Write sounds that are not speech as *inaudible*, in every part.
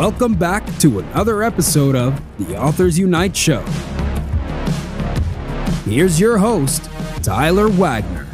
Welcome back to another episode of the Authors Unite Show. Here's your host, Tyler Wagner.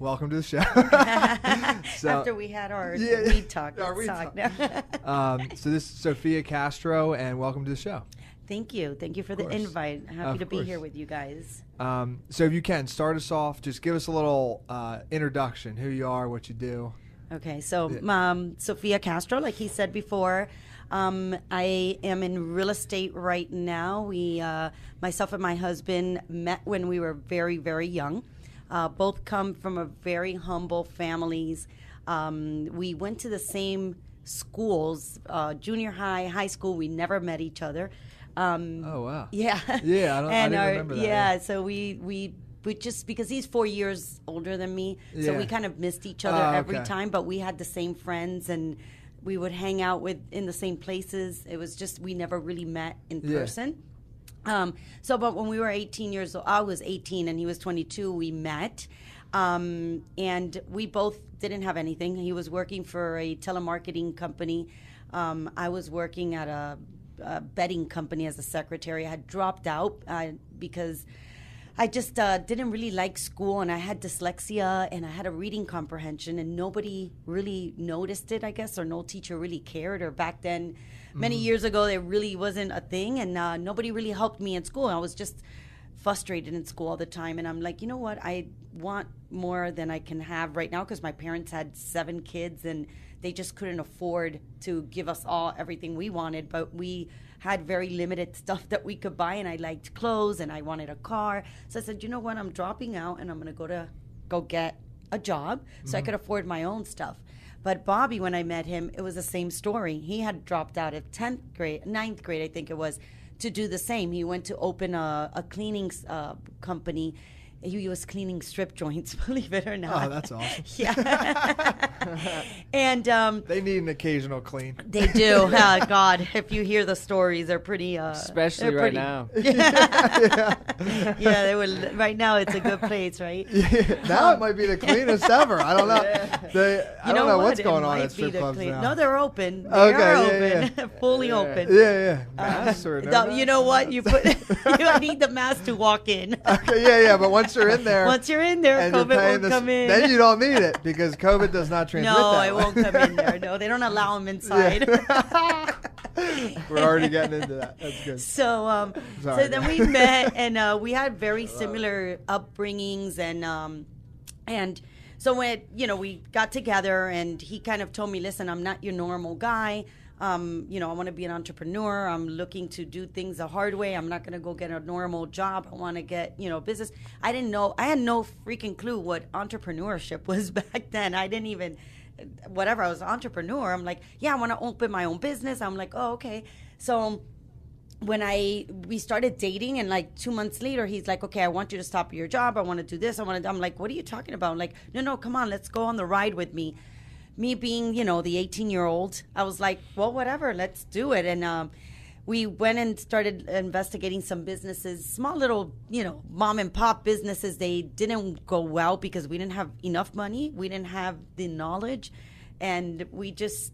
Welcome to the show. *laughs* So, After we had our Yeah, weed talk. our weed talk. *laughs* um, so this is Sophia Castro, and welcome to the show. Thank you. Thank you for the course. invite. Happy Of to be here with you guys. Um, so if you can start us off, just give us a little uh, introduction: who you are, what you do. Okay, so um, Sophia Castro, like he said before, um, I am in real estate right now. We, uh, myself and my husband, met when we were very, very young. Uh, both come from a very humble families. Um, we went to the same schools, uh, junior high, high school. We never met each other. Um, Oh wow! Yeah. Yeah, I don't- I *laughs* and didn't our, remember that, Yeah, yeah. so we we we just because he's four years older than me, so Yeah. we kind of missed each other Oh, every okay. time. But we had the same friends and we would hang out with in the same places. It was just we never really met in Yeah. person. Um, so, but when we were 18 years old, I was 18 and he was 22. We met, um, and we both didn't have anything. He was working for a telemarketing company. Um, I was working at a, a betting company as a secretary. I had dropped out uh, because I just uh, didn't really like school, and I had dyslexia, and I had a reading comprehension, and nobody really noticed it, I guess, or no teacher really cared. Or back then, many years ago, there really wasn't a thing, and uh, nobody really helped me in school. I was just frustrated in school all the time, and I'm like, you know what? I want more than I can have right now because my parents had seven kids, and they just couldn't afford to give us all everything we wanted, but we had very limited stuff that we could buy and I liked clothes and I wanted a car. So I said, you know what, I'm dropping out and I'm gonna go to go get a job so I could afford my own stuff. But Bobby, when I met him, it was the same story. He had dropped out of 10th grade, ninth grade, I think it was, to do the same. He went to open a, a cleaning uh, company. He was cleaning strip joints, *laughs* believe it or not. Oh, that's awesome. *laughs* yeah. *laughs* and um, They need an occasional clean. they do. Uh, God, if you hear the stories, they're pretty. Uh, Especially they're right pretty- now. yeah, yeah. yeah, they will. Right now, it's a good place, right? now it might be the cleanest ever. I don't know. They, I You don't know what? what's going on at strip clubs clean- now. No, they're open. They Okay, are yeah, open, fully Yeah. open. yeah, yeah. Masks or no No, you know what? You put. you need the mask to walk in. Okay, yeah, yeah. But once you're in there, Once you're in there, COVID won't this, come in. then you don't need it because COVID does not transmit no, that it way. won't come in there. *laughs* No, they don't allow them inside. *laughs* We're already getting into that. That's good. So, um, Sorry. so then we met, *laughs* and uh, we had very similar upbringings, and um, and so when you know we got together, and he kind of told me, "Listen, I'm not your normal guy. Um, you know, I want to be an entrepreneur. I'm looking to do things the hard way. I'm not going to go get a normal job. I want to get you know business. I didn't know. I had no freaking clue what entrepreneurship *laughs* was back then. I didn't even." Whatever, I was an entrepreneur. I'm like, yeah, I want to open my own business. I'm like, oh, okay. So when I we started dating and like two months later he's like, okay, I want you to stop your job. I want to do this. I want to. I'm like, what are you talking about? I'm like, no, no, come on, let's go on the ride with me. Me being, you know, the 18 year old, I was like, well, whatever, let's do it. And um, we went and started investigating some businesses, small little, you know, mom and pop businesses. They didn't go well because we didn't have enough money, we didn't have the knowledge, and we just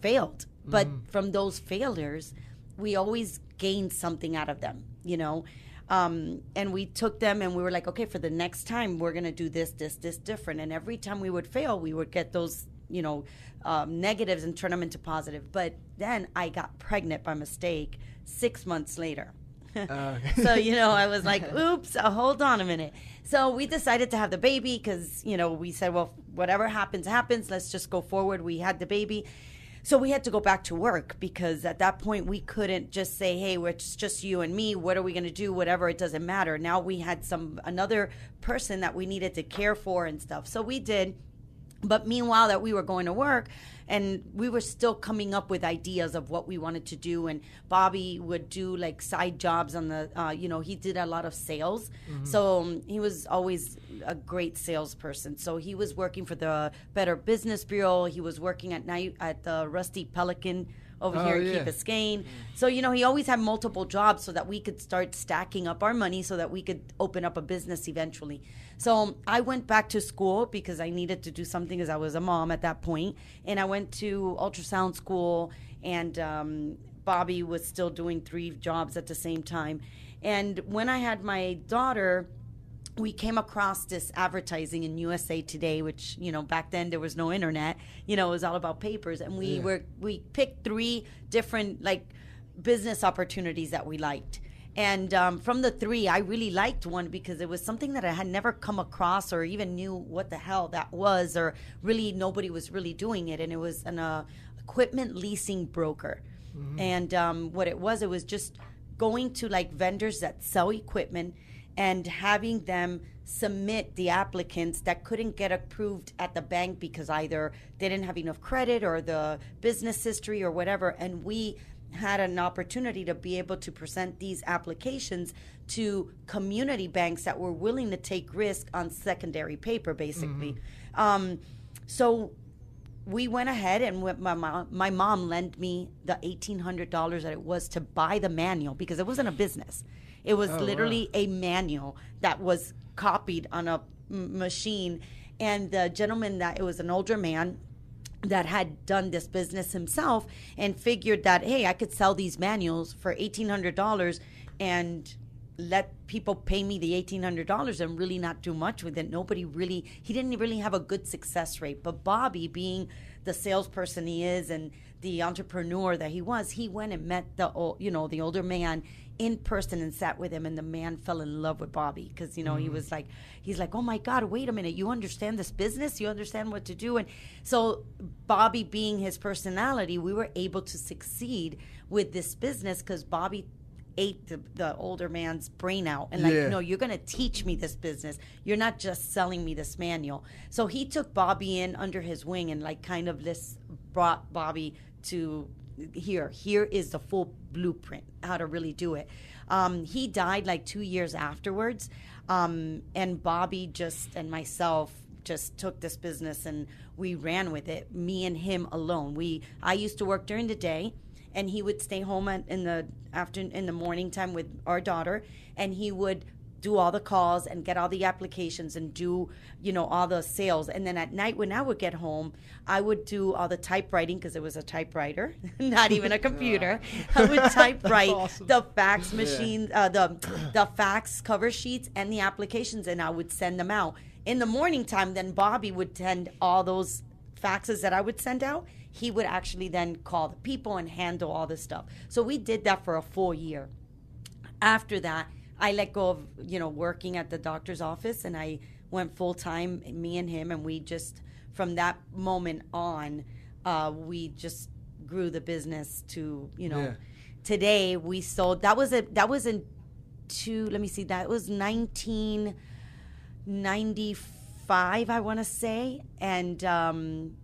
failed. But from those failures, we always gained something out of them, you know. Um, and we took them and we were like, okay, for the next time, we're going to do this, this, this different. And every time we would fail, we would get those, you know, um, negatives and turn them into positive. But then I got pregnant by mistake six months later. *laughs* okay. so you know i was like *laughs* oops uh, hold on a minute. So we decided to have the baby because you know we said well whatever happens happens. Let's just go forward. We had the baby. So we had to go back to work because at that point we couldn't just say hey it's just you and me. What are we going to do? Whatever it doesn't matter. Now we had some another person that we needed to care for and stuff. So we did but meanwhile that we were going to work and we were still coming up with ideas of what we wanted to do and bobby would do like side jobs on the uh, you know he did a lot of sales. So um, he was always a great salesperson. So he was working for the better business bureau. He was working at night at the rusty pelican over Oh, here in yeah. Key Biscayne. So, you know, he always had multiple jobs so that we could start stacking up our money so that we could open up a business eventually. So I went back to school because I needed to do something because I was a mom at that point. And I went to ultrasound school, and um, Bobby was still doing three jobs at the same time. And when I had my daughter, we came across this advertising in USA Today, which you know back then there was no internet. You know, it was all about papers, and we Yeah. were we picked three different like business opportunities that we liked. And um, from the three, I really liked one because it was something that I had never come across or even knew what the hell that was, or really nobody was really doing it. And it was an uh, equipment leasing broker. And um, what it was, it was just going to like vendors that sell equipment and having them submit the applicants that couldn't get approved at the bank because either they didn't have enough credit or the business history or whatever. And we had an opportunity to be able to present these applications to community banks that were willing to take risk on secondary paper basically. Um, so we went ahead and my mom, my mom lent me the eighteen hundred dollars that it was to buy the manual because it wasn't a business. It was oh, literally a manual that was copied on a m- machine, and the gentleman that it was an older man that had done this business himself and figured that hey, I could sell these manuals for eighteen hundred dollars and let people pay me the eighteen hundred dollars and really not do much with it. Nobody really he didn't really have a good success rate. But Bobby, being the salesperson he is and the entrepreneur that he was, he went and met the you know the older man in person and sat with him and the man fell in love with Bobby because you know he mm-hmm. was like he's like oh my god wait a minute you understand this business? You understand what to do? And so Bobby being his personality we were able to succeed with this business because Bobby ate the, the older man's brain out and like Yeah. no you're to teach me this business. You're not just selling me this manual. So he took bobby in under his wing and like kind of this brought bobby to here here is the full blueprint how to really do it. Um, he died like two years afterwards um, and bobby just and myself just took this business and we ran with it me and him alone. We i used to work during the day and he would stay home at, in the after in the morning time with our daughter and he would do all the calls and get all the applications and do you know all the sales and then at night when i would get home i would do all the typewriting because it was a typewriter *laughs* not even a computer *laughs* i would typewrite *laughs* awesome. the fax machine uh, the the fax cover sheets and the applications and i would send them out in the morning time then bobby would send all those faxes that I would send out, he would actually then call the people and handle all this stuff. So we did that for a full year. After that, I let go of, you know, working at the doctor's office and I went full time, me and him, and we just, from that moment on, uh, we just grew the business to, you know, Yeah. today we sold, that was a, that was in two, let me see, that was 1995, i want to say and um,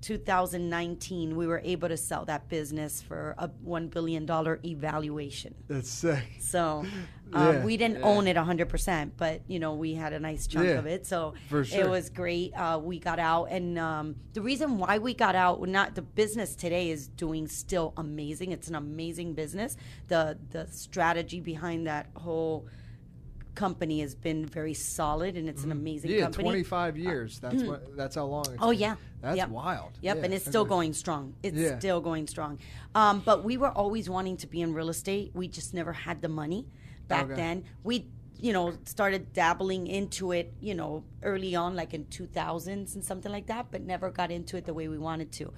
2019 we were able to sell that business for a $1 billion evaluation That's sick. so *laughs* um, Yeah. we didn't own it 100% but you know we had a nice chunk Yeah, of it so for sure. it was great uh, we got out and um, the reason why we got out not the business today is doing still amazing it's an amazing business the the strategy behind that whole company has been very solid and it's an amazing Mm-hmm. Yeah, company 25 years. *clears throat* That's what. That's how long. It's Oh been. yeah, That's Yep. wild. Yep, Yeah, and it's still going strong. It's Yeah. still going strong. Um, but we were always wanting to be in real estate. We just never had the money back Okay. then. We, you know, started dabbling into it, you know, early on, like in 2000s and something like that, but never got into it the way we wanted to.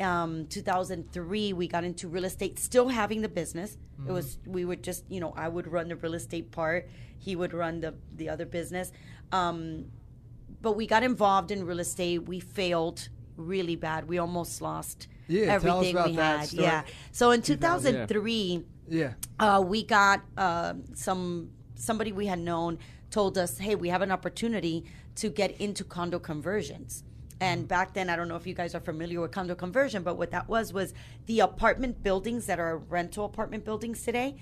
Um, 2003, we got into real estate, still having the business. It was we would just, you know, I would run the real estate part, he would run the the other business. Um, but we got involved in real estate. We failed really bad. We almost lost Yeah, everything about we had. story. Yeah. So in 2003, Yeah. uh, we got uh, some somebody we had known told us, "Hey, we have an opportunity to get into condo conversions." And mm-hmm. back then, I don't know if you guys are familiar with condo conversion, but what that was was the apartment buildings that are rental apartment buildings today.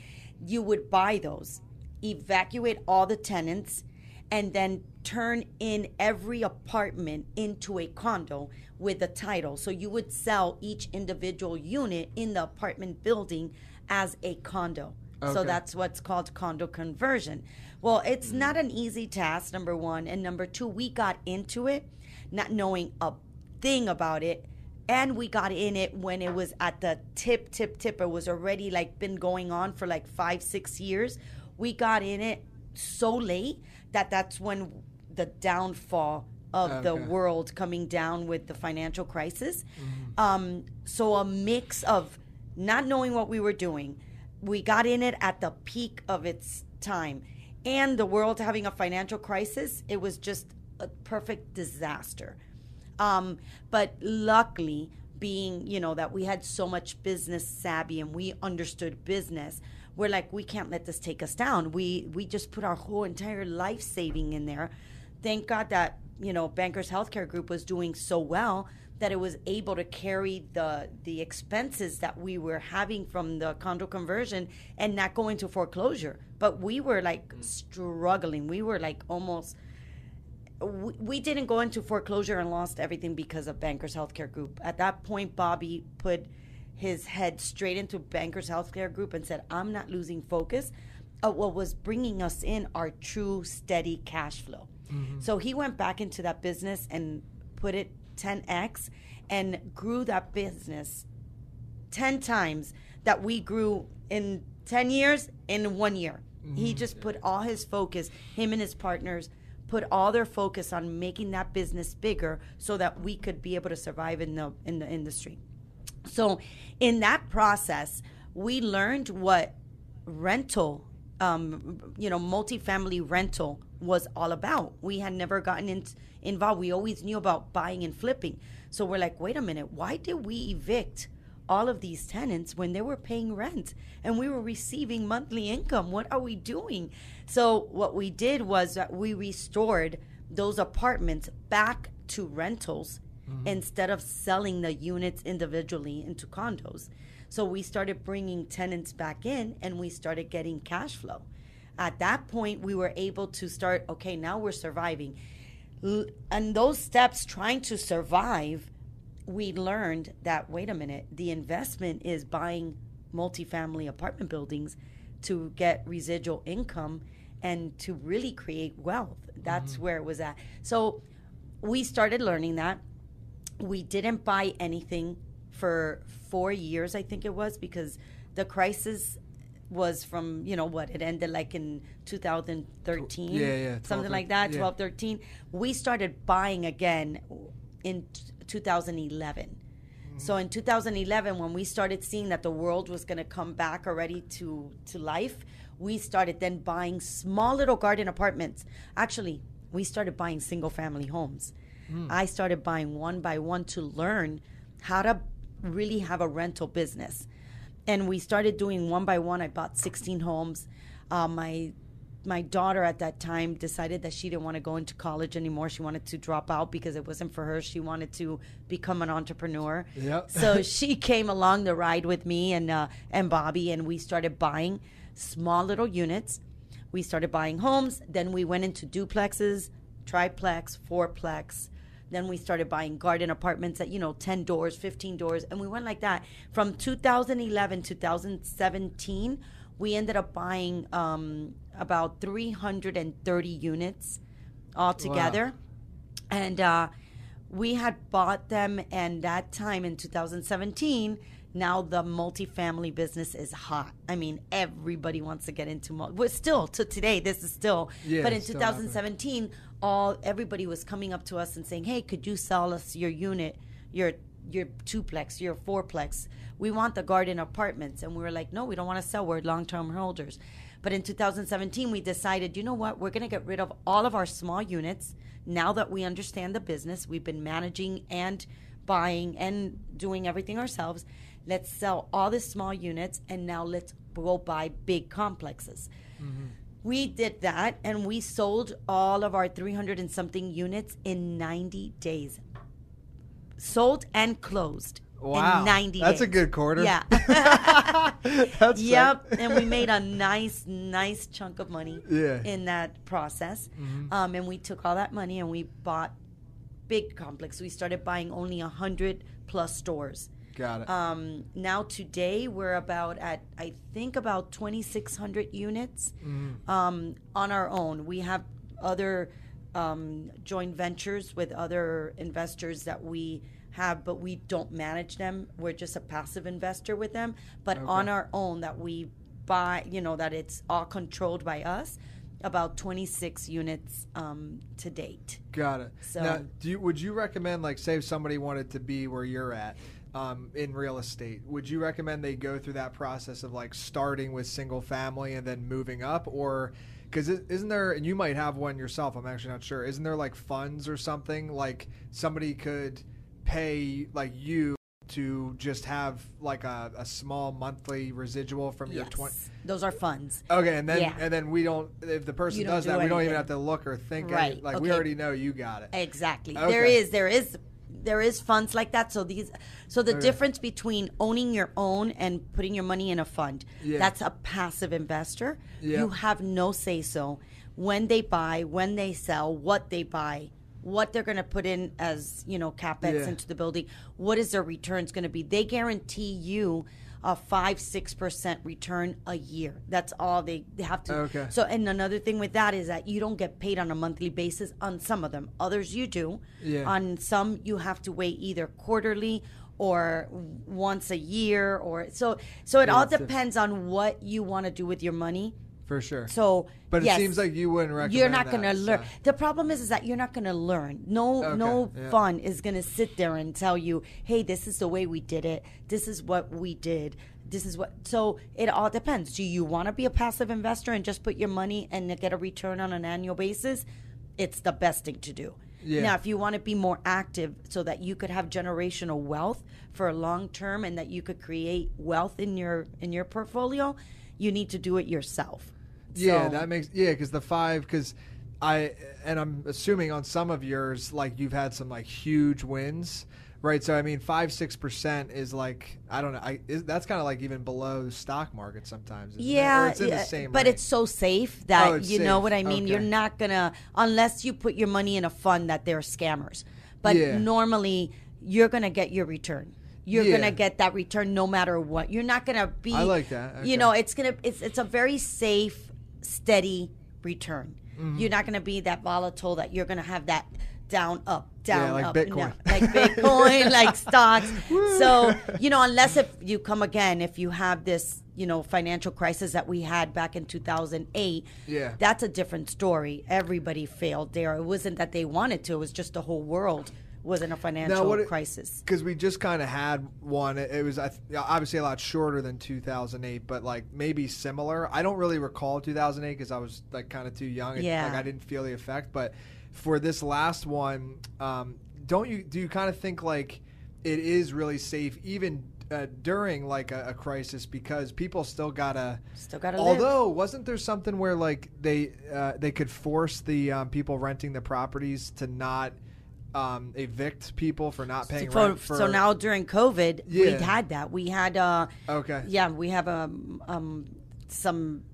You would buy those, evacuate all the tenants, and then turn in every apartment into a condo with a title. So you would sell each individual unit in the apartment building as a condo. So that's what's called condo conversion. Well, it's mm-hmm. not an easy task, number one. And number two, we got into it not knowing a thing about it. And we got in it when it was at the tip, tip, tip. It was already like been going on for like five, six years. We got in it so late that that's when the downfall of the world coming down with the financial crisis. Um, so a mix of not knowing what we were doing, we got in it at the peak of its time, and the world having a financial crisis. It was just a perfect disaster. Um, but luckily, being you know that we had so much business savvy and we understood business, we're like we can't let this take us down. We we just put our whole entire life saving in there. Thank God that you know Bankers Healthcare Group was doing so well that it was able to carry the the expenses that we were having from the condo conversion and not go into foreclosure. But we were like struggling. We were like almost we, we didn't go into foreclosure and lost everything because of Bankers Healthcare Group. At that point, Bobby put his head straight into Bankers Healthcare Group and said, "I'm not losing focus." of what was bringing us in our true steady cash flow. Mm-hmm. So he went back into that business and put it 10x and grew that business 10 times that we grew in 10 years in one year. He mm-hmm. just put all his focus, him and his partners put all their focus on making that business bigger so that we could be able to survive in the in the industry. So in that process, we learned what rental um, you know, multifamily rental was all about. We had never gotten in, involved. We always knew about buying and flipping. So we're like, wait a minute, why did we evict all of these tenants when they were paying rent and we were receiving monthly income? What are we doing? So what we did was that we restored those apartments back to rentals mm-hmm. instead of selling the units individually into condos. So we started bringing tenants back in and we started getting cash flow. At that point, we were able to start, okay, now we're surviving. And those steps trying to survive, we learned that, wait a minute, the investment is buying multifamily apartment buildings to get residual income and to really create wealth. That's mm-hmm. where it was at. So we started learning that. We didn't buy anything for four years, I think it was, because the crisis was from, you know, what, it ended like in 2013. Yeah, yeah, 12, Something like that, yeah. 12, 13. We started buying again in t- 2011. So in 2011, when we started seeing that the world was going to come back already to to life, we started then buying small little garden apartments. Actually, we started buying single family homes. I started buying one by one to learn how to really have a rental business. And we started doing one by one. I bought 16 homes. Uh, my my daughter at that time decided that she didn't want to go into college anymore. She wanted to drop out because it wasn't for her. She wanted to become an entrepreneur. Yep. so *laughs* she came along the ride with me and uh, and Bobby, and we started buying small little units. We started buying homes. Then we went into duplexes, triplex, fourplex. Then we started buying garden apartments at you know ten doors, fifteen doors, and we went like that from 2011 to 2017. We ended up buying um, about 330 units altogether. And uh, we had bought them and that time in 2017 now the multifamily business is hot. I mean everybody wants to get into mul- well, still to today this is still. Yeah, but in it's still happening. 2017 all everybody was coming up to us and saying hey could you sell us your unit your your twoplex your fourplex? We want the garden apartments. And we were like no we don't want to sell. We're long-term holders but in 2017 we decided you know what? We're going to get rid of all of our small units. Now that we understand the business we've been managing and buying and doing everything ourselves let's sell all the small units and now let's go buy big complexes. Mm-hmm. We did that and we sold all of our 300 and something units in 90 days. Sold and closed Wow. in 90 That's a good quarter. Yeah. *laughs* That's *laughs* yep. and we made a nice, nice chunk of money Yeah. Mm-hmm. in that process. Um, and we took all that money and we bought big complex. We started buying only a hundred plus stores. Got it. Um, now today we're about at I think about 2,600 units Mm-hmm. um, on our own. We have other um, joint ventures with other investors that we have, but we don't manage them. We're just a passive investor with them. But on our own, that we buy, you know, that it's all controlled by us. About 26 units um, to date. Got it. So- now, do you, would you recommend, like, say, if somebody wanted to be where you're at um, in real estate, would you recommend they go through that process of like starting with single family and then moving up, or because isn't there? And you might have one yourself. I'm actually not sure. Isn't there like funds or something like somebody could pay like you to just have like a, a small monthly residual from your Yes. 20 Those are funds. Okay, and then Yeah. and then we don't. If the person does do that, we don't even have to look or think. any- Right, like we already know you got it. Exactly. Okay. There is there is there is funds like that. So these so the Okay. difference between owning your own and putting your money in a fund, Yeah. that's a passive investor. Yeah. You have no say so when they buy, when they sell, what they buy, what they're going to put in as, you know, capex Yeah. into the building, what is their returns going to be. They guarantee you a 5 6% return a year. That's all they, they have to. Okay. So and another thing with that is that you don't get paid on a monthly basis on some of them. Others you do. Yeah. On some you have to wait either quarterly or once a year or so so it Yeah, all depends on what you want to do with your money. For sure. So But it seems like you wouldn't recommend You're not going to so- learn. The problem is is that you're not going to learn. No Okay, no yeah. fun is going to sit there and tell you, "Hey, this is the way we did it. This is what we did." This is what so it all depends. Do you want to be a passive investor and just put your money and get a return on an annual basis? It's the best thing to do. Yeah. Now, if you want to be more active so that you could have generational wealth for a long term and that you could create wealth in your in your portfolio, you need to do it yourself. Yeah, So- that makes yeah because the five because I and I'm assuming on some of yours like you've had some like huge wins, right? So I mean five six percent is like I don't know I is, that's kind of like even below the stock market sometimes. Yeah, it? Or it's in yeah, the same. but range. it's so safe that Oh, you know what I mean. You're not gonna unless you put your money in a fund that they're scammers. But Yeah. normally, you're gonna get your return. You're Yeah. gonna get that return no matter what. You're not gonna be. I like that. You know, it's gonna it's it's a very safe, steady return. Mm-hmm. You're not gonna be that volatile that you're gonna have that down up down yeah, like up Bitcoin. no, like Bitcoin *laughs* like stocks. So you know, unless if you come again, if you have this you know financial crisis that we had back in 2008, Yeah. that's a different story. Everybody failed there. It wasn't that they wanted to. It was just the whole world was in a financial it- crisis. because we just kind of had one. It, it was I th- obviously a lot shorter than 2008, but like maybe similar. I don't really recall 2008 because I was like kind of too young. and, Yeah. like I didn't feel the effect. But for this last one, um, don't you do you kind of think like it is really safe even uh, during like a, a crisis because people still gotta. Still gotta live. Although, wasn't there something where like they uh, they could force the um, people renting the properties to not um, evict people for not paying So, rent for so now during COVID, we had that. We had uh Okay. yeah, we have um um some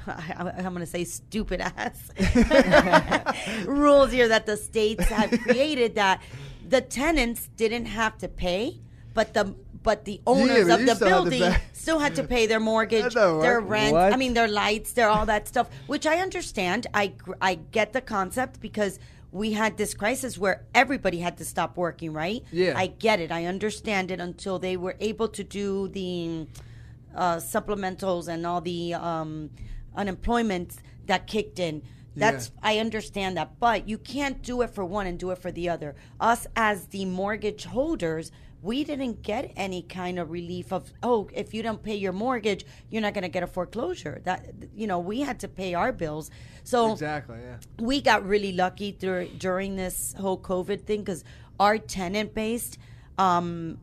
*laughs* I'm going to say stupid ass *laughs* rules here that the states have created that the tenants didn't have to pay, but the but the owners but of the still building pay. still had to pay their mortgage, their rent. What? I mean, their lights, their all that stuff, which I understand. I I get the concept because we had this crisis where everybody had to stop working, right? Yeah. I get it. I understand it until they were able to do the uh, supplementals and all the um, unemployment that kicked in. That's I understand that, but you can't do it for one and do it for the other. Us as the mortgage holders, we didn't get any kind of relief of oh, if you don't pay your mortgage, you're not going to get a foreclosure. That you know, we had to pay our bills. So Exactly. Yeah. we got really lucky dur- during this whole COVID thing because our tenant based um,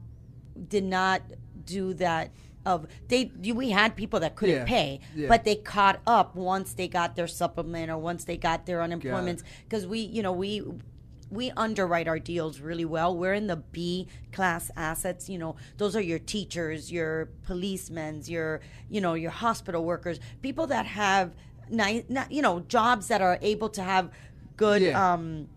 did not do that. Of they, we had people that couldn't Yeah, pay, yeah. but they caught up once they got their supplement or once they got their unemployment. Because we, you know, we we underwrite our deals really well. We're in the B class assets. You know, those are your teachers, your policemen, your you know, your hospital workers, people that have nice, you know, jobs that are able to have good. Yeah. Um,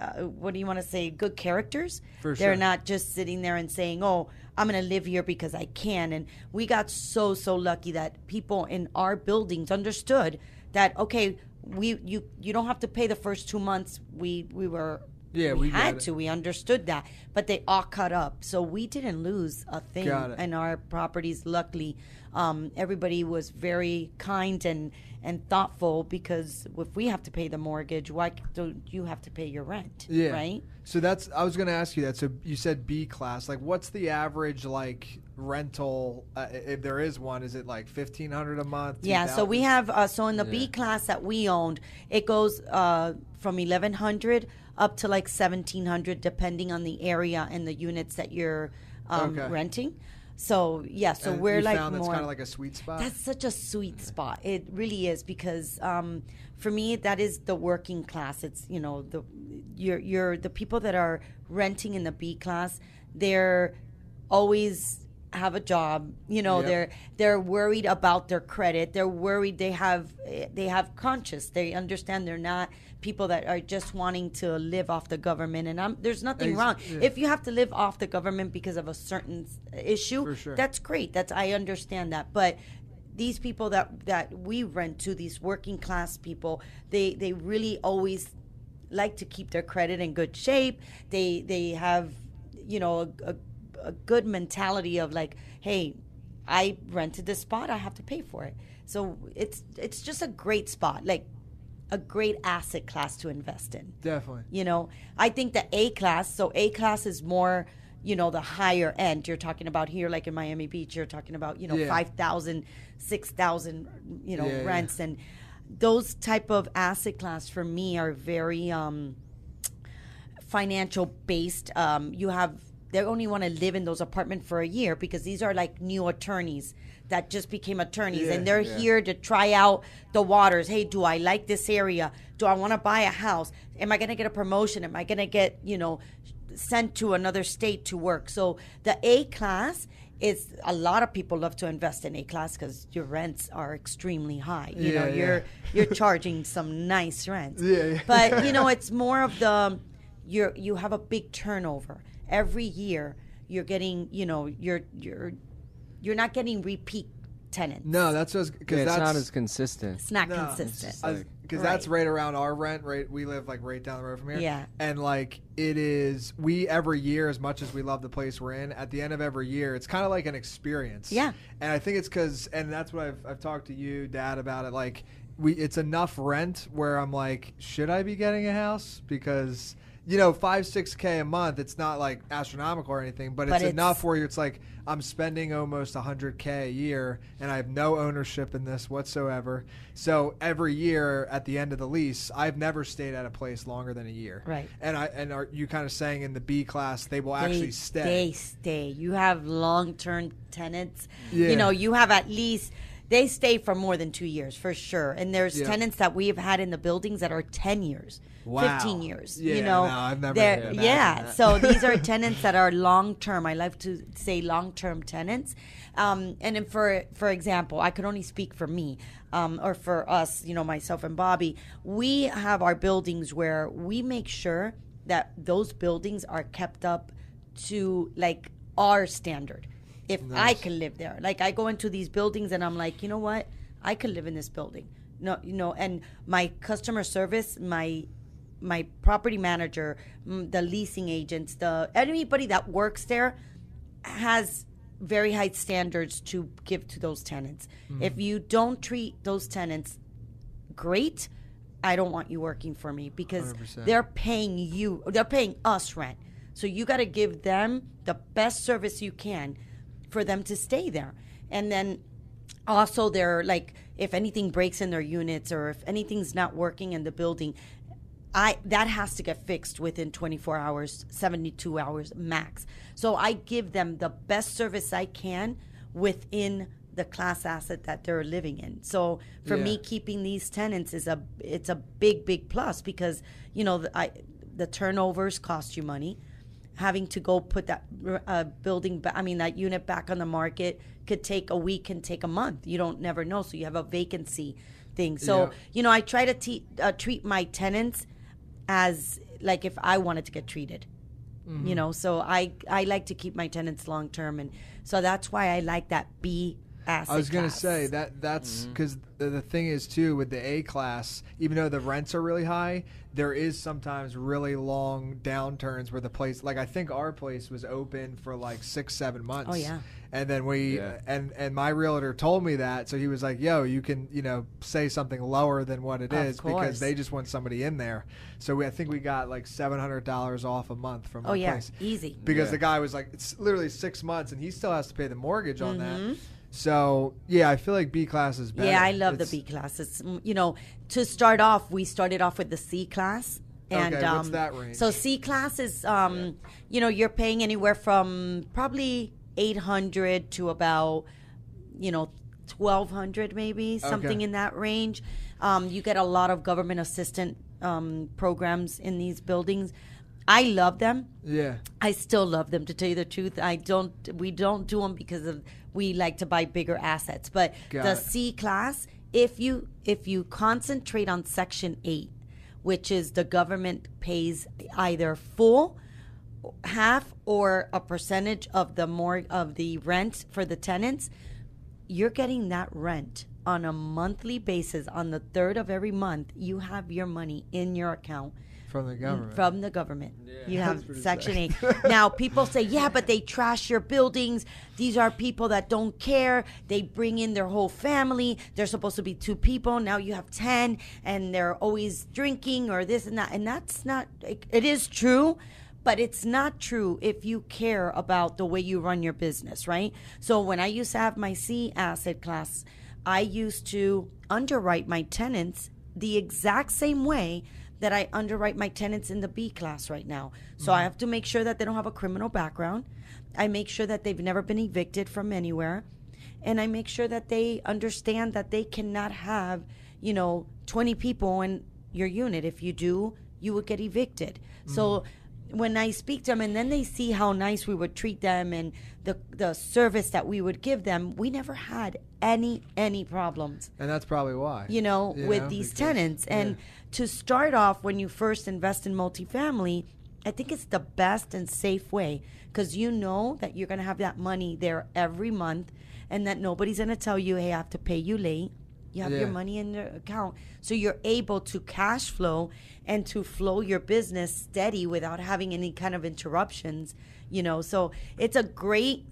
uh, what do you want to say? Good characters. For They're sure. not just sitting there and saying, "Oh, I'm going to live here because I can." And we got so so lucky that people in our buildings understood that okay, we you you don't have to pay the first two months. We we were Yeah, we, we had to. We understood that, but they all cut up, so we didn't lose a thing in our properties. Luckily, um, everybody was very kind and and thoughtful because if we have to pay the mortgage, why don't you have to pay your rent? Yeah. Right. So that's I was going to ask you that. So you said B class. Like, what's the average like rental? Uh, if there is one, is it like fifteen hundred a month? Yeah, so we have uh, so in the B class that we owned, it goes uh, from eleven hundred up to like seventeen hundred, depending on the area and the units that you're um, Okay. renting. So yeah, so And we're you like found that's more. kind of like a sweet spot. That's such a sweet spot. It really is because um, for me that is the working class. It's you know the you're you're the people that are renting in the B class. They're always have a job. You know Yep. they're they're worried about their credit. They're worried they have they have conscience. They understand they're not people that are just wanting to live off the government. And I'm, there's nothing wrong yeah. if you have to live off the government because of a certain issue. Sure. That's great. That's I understand that, but these people that that we rent to these working class people they they really always like to keep their credit in good shape they they have you know a, a, a good mentality of like hey i rented this spot i have to pay for it so it's it's just a great spot like a great asset class to invest in Definitely. you know i think the a class so a class is more you know the higher end you're talking about here like in miami beach you're talking about you know Yeah. 5000 6000 you know Yeah, yeah. rents and those type of asset class for me are very um financial based um you have they only want to live in those apartments for a year because these are like new attorneys that just became attorneys Yeah, and they're yeah. here to try out the waters. Hey, do I like this area? Do I want to buy a house? Am I going to get a promotion? Am I going to get, you know, sent to another state to work? So the A class is a lot of people love to invest in A class because your rents are extremely high. You know, Yeah, yeah. you're *laughs* you're charging some nice rents. Yeah, yeah. But you know, *laughs* it's more of the you're you have a big turnover every year. You're getting, you know, you're you're you're not getting repeat tenants. No, that's because Yeah, that's not as consistent. It's not No. consistent. It's like- because that's Right. right around our rent. Right, we live like right down the road from here. Yeah. and like it is. We every year, as much as we love the place we're in, at the end of every year, it's kind of like an experience. Yeah. and I think it's because, and that's what I've I've talked to you, Dad, about it. Like we, it's enough rent where I'm like, should I be getting a house? Because you know, five six k a month. It's not like astronomical or anything, but, But it's, it's- enough where it's like I'm spending almost 100k a year, and I have no ownership in this whatsoever. So every year at the end of the lease, I've never stayed at a place longer than a year. Right. And I and are you kind of saying in the B class they will actually stay? They stay. You have long term tenants. Yeah. You know, you have at least they stay for more than two years for sure. And there's Yeah. tenants that we have had in the buildings that are ten years. Wow. 15 years. Yeah, you know, no, I've never yeah. that. So these are *laughs* tenants that are long term. I like to say long term tenants. Um, and for for example, I could only speak for me um, or for us, you know, myself and Bobby. We have our buildings where we make sure that those buildings are kept up to like our standard. If I can live there, like I go into these buildings and I'm like, you know what, I could live in this building. No, you know, and my customer service, my my property manager, mm, the leasing agents, the anybody that works there has very high standards to give to those tenants. If you don't treat those tenants great, I don't want you working for me because 100%. they're paying you, they're paying us rent. So you got to give them the best service you can for them to stay there. And then also they're like if anything breaks in their units or if anything's not working in the building, I that has to get fixed within 24 hours, 72 hours max. So I give them the best service I can within the class asset that they're living in. So for me keeping these tenants is a it's a big big plus because you know the- I the turnovers cost you money. Having to go put that uh, building, I mean that unit back on the market could take a week, can take a month. You don't never know. So you have a vacancy thing. So Yeah. you know, I try to te- uh, treat my tenants as like if I wanted to get treated. Mm-hmm. You know, so I I like to keep my tenants long term, and so that's why I like that B asset. I was gonna class. say that that's because the, the thing is too with the A class, even though the rents are really high, there is sometimes really long downturns where the place, like I think our place was open for like six, seven months. Oh, yeah. And then we Yeah. and and my realtor told me that, so he was like, "Yo, you can you know say something lower than what it Of is course. because they just want somebody in there." So we, I think we got like seven hundred dollars off a month from Oh yeah, place easy. because Yeah. the guy was like it's literally six months and he still has to pay the mortgage on Mm-hmm. that so yeah i feel like b class is better Yeah, I love It's- the B class. It's you know to start off, we started off with the C class. And Okay, um, what's that range? So C class is um, you know, you're paying anywhere from probably eight hundred to about you know twelve hundred maybe something Okay. in that range. Um, you get a lot of government assistant um, programs in these buildings. I love them. yeah I still love them to tell you the truth. I don't we don't do them because of we like to buy bigger assets. But Got the it. C class, if you if you concentrate on section 8, which is the government pays either full half or a percentage of the more of the rent for the tenants, you're getting that rent on a monthly basis on the third of every month. You have your money in your account from the mm, government from the government. You have Section sick. 8. *laughs* now, people say, yeah, but they trash your buildings. These are people that don't care. They bring in their whole family. They're supposed to be two people. Now you have 10, and they're always drinking or this and that. And that's not, it, it is true. But it's not true if you care about the way you run your business, right? So when I used to have my C asset class, I used to underwrite my tenants the exact same way that I underwrite my tenants in the B class right now. So I mm-hmm. have to make sure that they don't have a criminal background. I make sure that they've never been evicted from anywhere. And I make sure that they understand that they cannot have, you know, 20 people in your unit. If you do, you would get evicted. So mm-hmm. When I speak to them and then they see how nice we would treat them and the the service that we would give them, we never had any any problems and that's probably why you know, You with know, these because- tenants. And yeah. to start off, when you first invest in multifamily, I think it's the best and safe way because you know that you're going to have that money there every month and that nobody's going to tell you, hey, I have to pay you late. You have Yeah. your money in your account. So you're able to cash flow and to flow your business steady without having any kind of interruptions, you know. So it's a great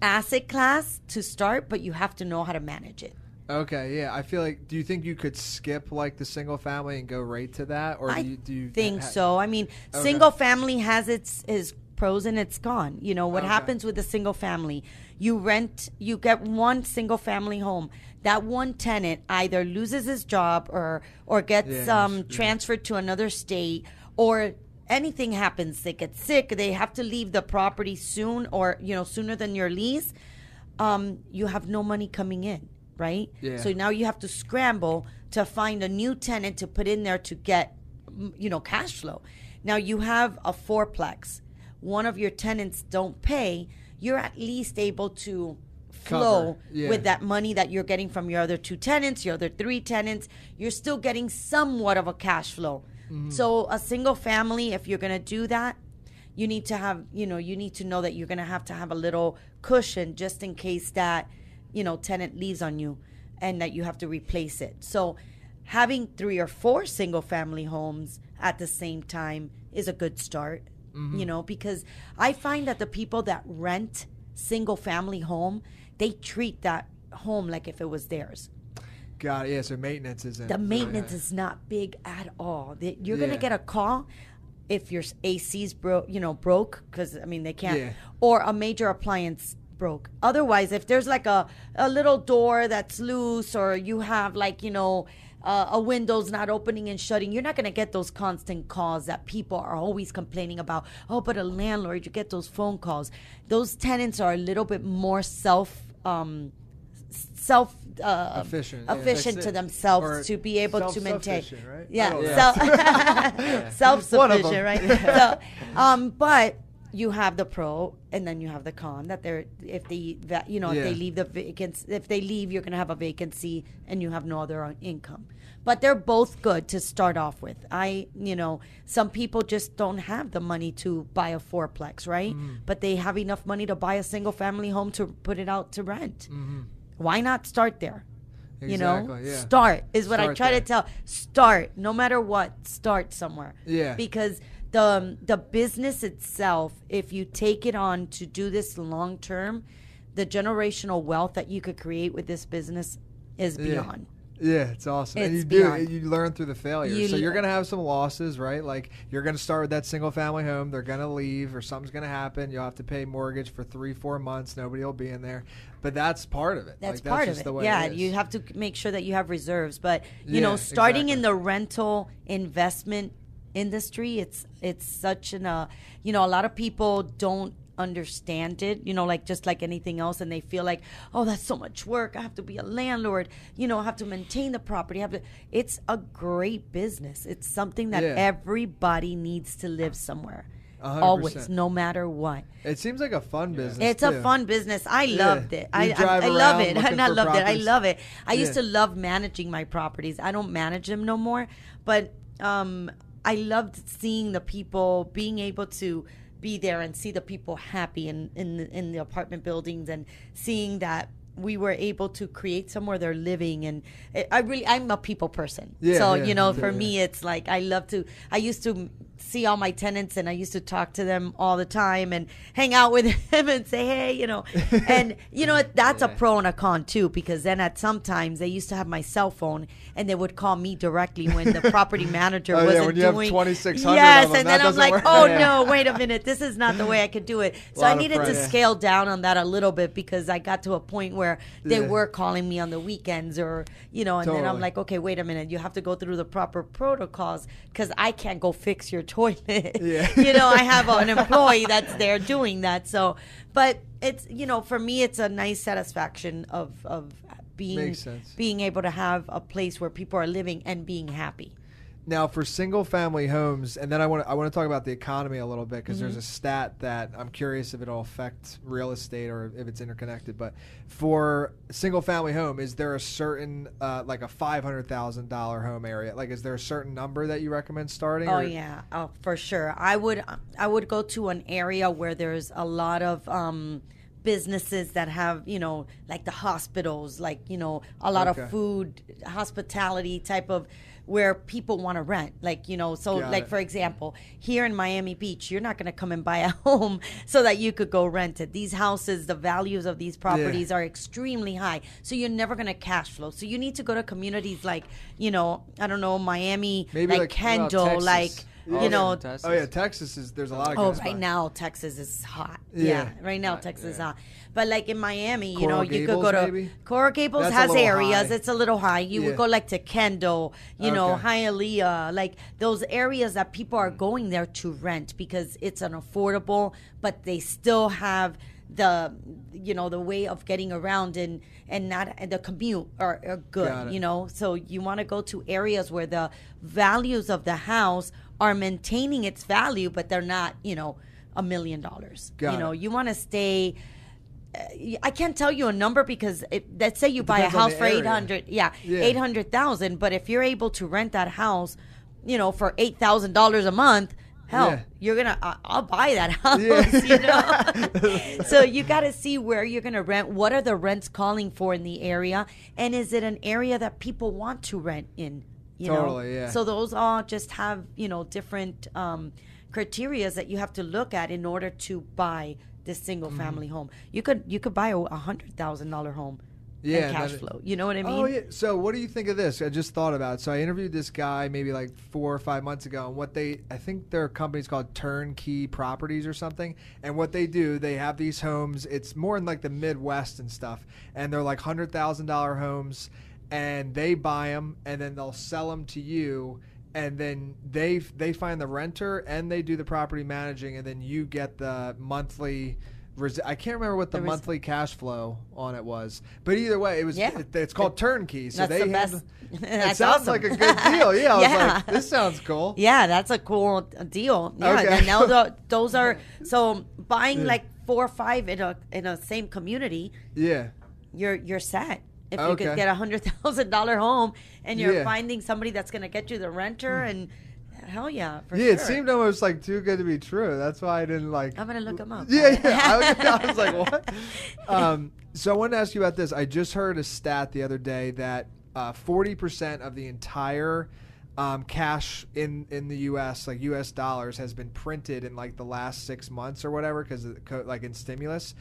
asset class to start, but you have to know how to manage it. okay yeah i feel like do you think you could skip like the single family and go right to that or I do you, do you think ha- so. I mean, Okay. single family has its its pros and it's gone. You know what Okay. happens with a single family? You rent, you get one single family home. That one tenant either loses his job or or gets um, transferred to another state or anything happens. They get sick. They have to leave the property soon or you know sooner than your lease. Um, you have no money coming in, right? Yeah. So now you have to scramble to find a new tenant to put in there to get you know cash flow now you have a fourplex one of your tenants don't pay you're at least able to flow yeah. with that money that you're getting from your other two tenants your other three tenants you're still getting somewhat of a cash flow Mm-hmm. so a single family if you're going to do that you need to have you know you need to know that you're going to have to have a little cushion just in case that you know tenant leaves on you and that you have to replace it so having three or four single family homes at the same time is a good start you know because i find that the people that rent single family home they treat that home like if it was theirs got it yeah so maintenance isn't the maintenance high. is not big at all. The- You're gonna get a call if your AC's broke, you know, broke because I mean they can't, Yeah. or a major appliance broke. Otherwise, if there's like a a little door that's loose, or you have like you know. Uh, a window's not opening and shutting. You're not going to get those constant calls that people are always complaining about. Oh, but a landlord, you get those phone calls. Those tenants are a little bit more self um, self uh, Efficient, efficient That's to themselves Or to be able to maintain. right? Yeah, know. Yeah. self *laughs* *laughs* self One of sufficient, right? so, um, but you have the pro, and then you have the con that they're if they you know if they leave the vacancy if they leave you're gonna have a vacancy and you have no other uh, income. But they're both good to start off with. I, you know, some people just don't have the money to buy a fourplex, right? Mm-hmm. But they have enough money to buy a single family home to put it out to rent. Mm-hmm. Why not start there? you know yeah. start is what i try there. to tell start no matter what start somewhere Yeah. because the um, the business itself if you take it on to do this long term the generational wealth that you could create with this business is beyond Yeah, it's awesome. and It's you do beyond. you learn through the failure. You so you're gonna have some losses, right? Like you're gonna start with that single family home. They're gonna leave, or something's gonna happen. You'll have to pay mortgage for three, four months. Nobody will be in there. But that's part of it. that's Like, part just of the it way yeah it is. you have to make sure that you have reserves but you Yeah, know starting in the rental investment industry it's it's such an uh you know a lot of people don't understand it you know like just like anything else and they feel like oh that's so much work i have to be a landlord you know i have to maintain the property I have to it's a great business it's something that Yeah. everybody needs to live somewhere A hundred always no matter what It seems like a fun business. it's a fun business. I Yeah. loved it. I, You I, I *laughs* love it. looking Not for loved it. I love it. I used to love managing my properties. I don't manage them no more, but um, I loved seeing the people being able to be there and see the people happy in in the, in the apartment buildings and seeing that we were able to create somewhere they're living and I- I really I'm a people person. Yeah, so yeah, you know, yeah, for me it's like I love to I used to see all my tenants and I used to talk to them all the time and hang out with *laughs* them and say, hey, you know, *laughs* and you know, that's a pro and a con too, because then at sometimes they used to have my cell phone and they would call me directly when the property *laughs* manager Oh, yeah, wasn't when you have doing 2,600 Yes, of them, and then I'm like, work. oh Yeah. no, wait a minute, this is not the way I could do it. So I needed to scale down on that a little bit because I got to a point where they Yeah. were calling me on the weekends or, you know, and then I'm like, okay, wait a minute, you have to go through the proper protocols because I can't go fix your toilet. Yeah. *laughs* you know, I have an *laughs* employee that's there doing that. So, but it's, you know, for me, it's a nice satisfaction of, of being, being able to have a place where people are living and being happy. Now for single family homes, and then I want to I want to talk about the economy a little bit because Mm-hmm. there's a stat that I'm curious if it'll affect real estate or if it's interconnected. But for single family home, is there a certain uh, like a five hundred thousand dollar home area? Like, is there a certain number that you recommend starting? Oh or- yeah, oh, for sure. I would I would go to an area where there's a lot of um, businesses that have you know like the hospitals, like you know a lot Okay. of food, hospitality type of where people want to rent. Like you know, so Got like it. for example, here in Miami Beach, you're not going to come and buy a *laughs* home so that you could go rent it. These houses, the values of these properties are extremely high, so you're never going to cash flow. So you need to go to communities like you know I don't know Miami, Maybe like, like- Kendall, like Oh, you know. Texas. Oh yeah, Texas is there's a lot of. Oh, right spots. now Texas is hot. Yeah. Yeah, right now Hot, Texas is hot. But like in Miami, you Coral know, you could go to maybe? Coral Gables That's has areas. high. It's a little high. You Yeah. would go like to Kendall, you know, Okay. Hialeah, like those areas that people are going there to rent because it's an affordable, but they still have the you know the way of getting around and and not and the commute are, are good you know so you want to go to areas where the values of the house are maintaining its value but they're not you know a million dollars you know it. you want to stay uh, I can't tell you a number because it, let's say you buy a house for 800 yeah, Yeah. 800,000 but if you're able to rent that house you know for $8,000 a month hell Yeah. you're going to I'll buy that *laughs* house Yeah. you know *laughs* so you got to see where you're going to rent what are the rents calling for in the area and is it an area that people want to rent in you Totally, know yeah. so those all just have you know different um criterias that you have to look at in order to buy this single Mm-hmm. family home you could you could buy a hundred thousand dollar home Yeah, cash flow you know what i mean Oh yeah. So what do you think of this? I just thought about. It. So I interviewed this guy maybe like four or five months ago, and what they I think their company's called Turnkey Properties or something. And what they do, they have these homes. It's more in like the Midwest and stuff, and they're like hundred thousand dollar homes, and they buy them and then they'll sell them to you. And then they they find the renter and they do the property managing, and then you get the monthly I can't remember what the, The res- monthly cash flow on it was, but either way, it was. Yeah. it- it's called turnkey. So That's they the best. handle- *laughs* it sounds awesome. like a good deal. *laughs* Yeah, I was Yeah. like, this sounds cool. Yeah, that's a cool deal. Yeah, Okay. and now tho- those are *laughs* so buying Yeah. like four or five in a in a same community. Yeah. You're you're set. If you Okay. could get a hundred thousand dollar home and you're Yeah. Hmm. finding somebody that's gonna get you the renter and hell yeah, for Yeah, sure. it seemed almost like too good to be true. That's why I didn't like. I'm gonna look 'em up. Yeah, yeah. I was, I was like, *laughs* what? Um, so I wanted to ask you about this. I just heard a stat the other day that uh, forty percent of the entire um, cash in in the U.S., like U.S. dollars, has been printed in like the last six months or whatever, because like in stimulus.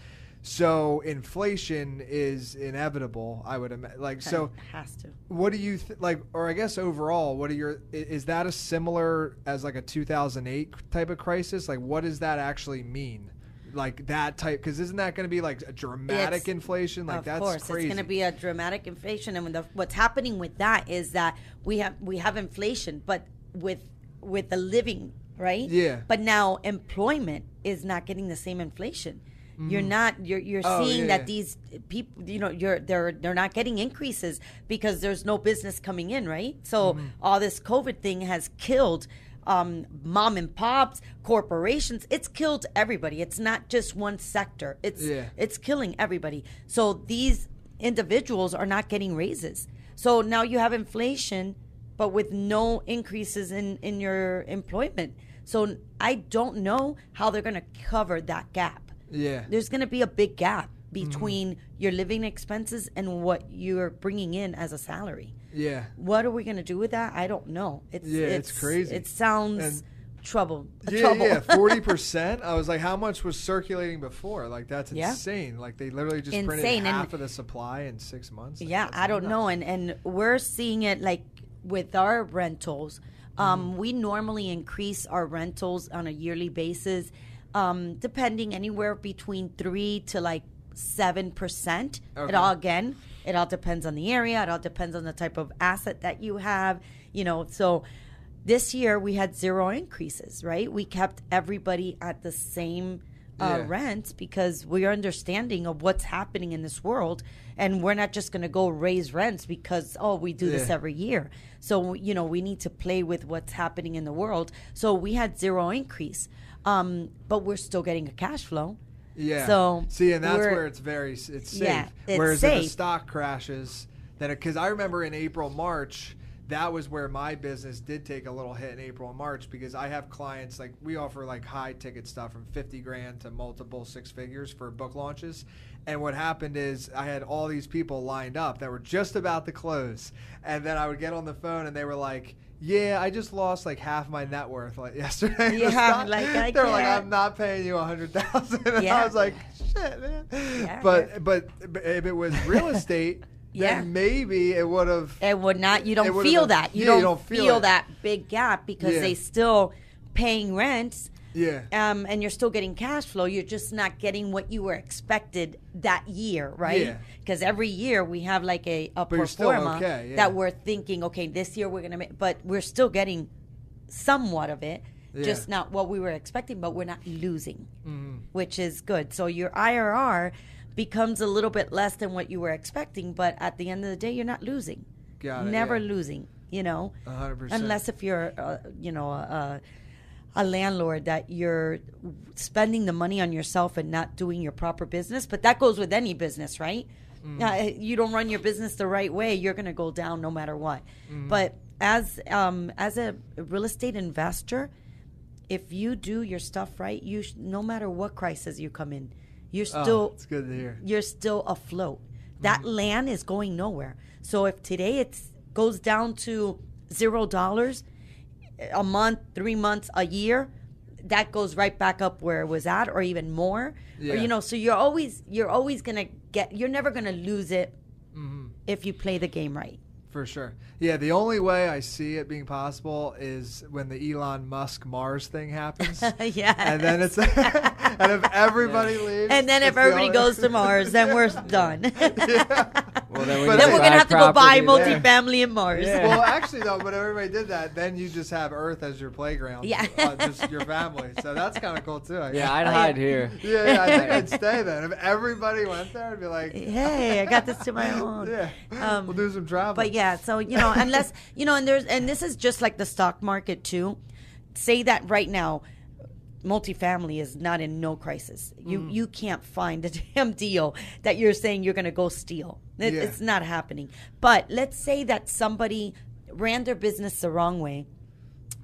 So inflation is inevitable. I would imagine. Like so. has to. What do you th- like, or I guess overall, what are your? Is that a similar as like a 2008 type of crisis? Like, what does that actually mean? Like that type? Because isn't that going to be like a dramatic It's- inflation? Like of that's course, crazy. it's going to be a dramatic inflation, and when the, what's happening with that is that we have we have inflation, but with with the living right. Yeah. But now employment is not getting the same inflation. You're not. You're you're Oh, seeing yeah, that yeah. these people, you know, you're they're they're not getting increases because there's no business coming in, right? So Mm-hmm. all this COVID thing has killed um, mom and pops, corporations. It's killed everybody. It's not just one sector. It's Yeah. it's killing everybody. So these individuals are not getting raises. So now you have inflation, but with no increases in, in your employment. So I don't know how they're going to cover that gap. Yeah. There's going to be a big gap Mm-hmm. between your living expenses and what you're bringing in as a salary. Yeah. What are we going to do with that? I don't know. It's Yeah, it's crazy. It sounds And- trouble. Yeah, trouble. yeah, forty *laughs* percent. I was like, how much was circulating before? Like that's Yeah. insane. Like they literally just printed Insane, and- half of the supply in six months. Like, Yeah, I don't nuts. know, and and we're seeing it like with our rentals. Mm-hmm. Um, We normally increase our rentals on a yearly basis, um, depending anywhere between three to like seven percent. Okay. It all again, it all depends on the area. It all depends on the type of asset that you have. You know, so this year we had zero increases. Right, we kept everybody at the same uh, Yeah. rent because we're understanding of what's happening in this world and we're not just going to go raise rents because oh we do this every year so you know we need to play with what's happening in the world so we had zero increase um, but we're still getting a cash flow Yeah. So, see, and that's where it's very it's safe. Yeah, it's Whereas if the stock crashes, then because I remember in April, March, that was where my business did take a little hit in April and March because I have clients like we offer like high ticket stuff from fifty grand to multiple six figures for book launches. And what happened is I had all these people lined up that were just about to close, and then I would get on the phone and they were like. Yeah, I just lost like half my net worth like *laughs* yesterday. Yeah, stock." like, I they're like, "I'm not paying you a hundred thousand. *laughs* And I was like, shit, man. Yeah. but, but if it was real *laughs* estate, Yeah. then maybe it would have. it would not you don't feel that you, yeah, don't, you don't feel feel, that big gap because Yeah. they still paying rents Yeah. um, and you're still getting cash flow. You're just not getting what you were expected that year, right? Yeah. Because every year we have like a, a pro forma okay, yeah. that we're thinking, okay, this year we're gonna make, but we're still getting somewhat of it, Yeah. just not what we were expecting, but we're not losing, Mm-hmm. which is good. So your IRR becomes a little bit less than what you were expecting, but at the end of the day, you're not losing. Got it, Never yeah. losing, you know. Hundred percent. Unless if you're, uh, you know, a, a landlord that you're spending the money on yourself and not doing your proper business. But that goes with any business, right? Mm. Uh, you don't run your business the right way, you're going to go down no matter what. Mm. But as um, as a real estate investor, if you do your stuff right, you sh- no matter what crisis you come in, you're Oh, still it's good to hear. you're still afloat. That land is going nowhere. So if today it goes down to zero dollars a month, three months, a year, that goes right back up where it was at, or even more. Yeah. Or, you know, so you're always you're always gonna get. You're never gonna lose it mm-hmm. if you play the game right. For sure. Yeah, the only way I see it being possible is when the Elon Musk Mars thing happens. *laughs* yeah. And then it's *laughs* *laughs* and if everybody leaves And then if everybody only- goes to Mars, then we're *laughs* done. yeah. Well, then, we but then we're gonna have to go buy property there. multifamily in Mars. Yeah. well, actually, though, but everybody did that. Then you just have Earth as your playground. Yeah. uh, just your family. So that's kind of cool too. I guess. Yeah, I'd Oh, hide here. *laughs* yeah, yeah. I think I'd stay then. If everybody went there, I'd be like, hey, I got this to my *laughs* own. yeah, Um, we'll do some travel. But yeah, so you know, unless you know, and there's and this is just like the stock market too. Say that right now, multifamily is not in no crisis. You Mm. you can't find a *laughs* damn deal that you're saying you're going to go steal. It, Yeah. It's not happening. But let's say that somebody ran their business the wrong way,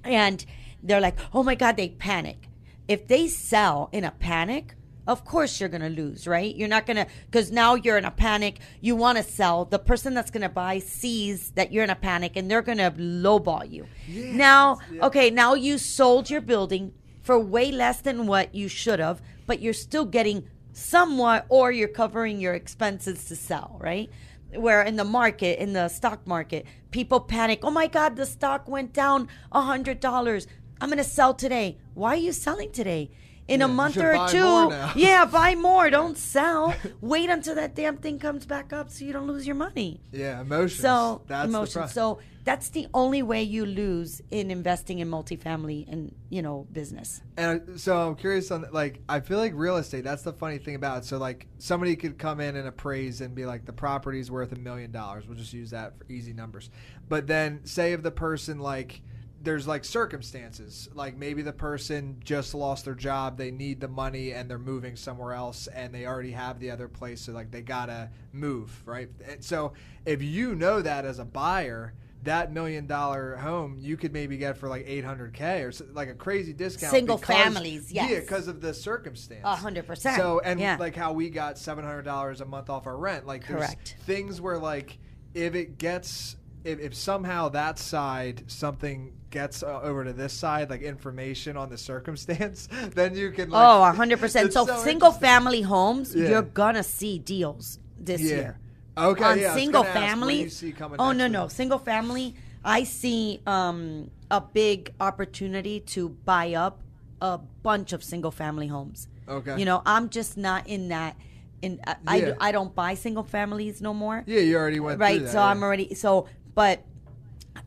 and they're like, "Oh my God!" They panic. If they sell in a panic, of course you're gonna lose, right? You're not gonna because now you're in a panic. You want to sell. The person that's gonna buy sees that you're in a panic, and they're gonna lowball you. now, okay, now you sold your building for way less than what you should have, but you're still getting somewhat, or you're covering your expenses to sell, right? Where in the market, in the stock market, people panic. Oh my God, the stock went down a hundred dollars. I'm gonna sell today. Why are you selling today? In Yeah, a month or two, *laughs* yeah, buy more. Don't *laughs* sell. Wait until that damn thing comes back up so you don't lose your money. yeah, emotions. So that's emotions. So that's the only way you lose in investing in multifamily and you know business. And so I'm curious on like I feel like real estate. That's the funny thing about it. So like somebody could come in and appraise and be like the property's worth a million dollars. We'll just use that for easy numbers. But then say if the person like there's like circumstances like maybe the person just lost their job they need the money and they're moving somewhere else and they already have the other place so like they gotta move right and so if you know that as a buyer that million dollar home you could maybe get for like 800k or so, like a crazy discount Single because- families, yes. yeah because of the circumstance A hundred percent. so and Yeah. like how we got $700 a month off our rent like Correct. things where like if it gets if, if somehow that side something gets uh, over to this side like information on the circumstance *laughs* then you can like, oh 100% *laughs* So, so single family homes, Yeah. you're gonna see deals this Yeah. year. Okay on yeah, I single gonna ask, what do family. you see coming oh no no single family. I see um, a big opportunity to buy up a bunch of single family homes. Okay. You know, I'm just not in that. In I, I, Yeah. I don't buy single families no more. yeah you already went right. through that, so yeah. I'm already so. But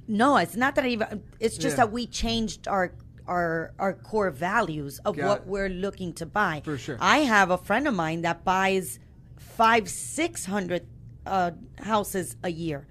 no, it's not that I even. It's just Yeah. that we changed our. Our, our core values of Got what it. we're looking to buy. For sure. I have a friend of mine that buys five, six hundred uh, houses a year.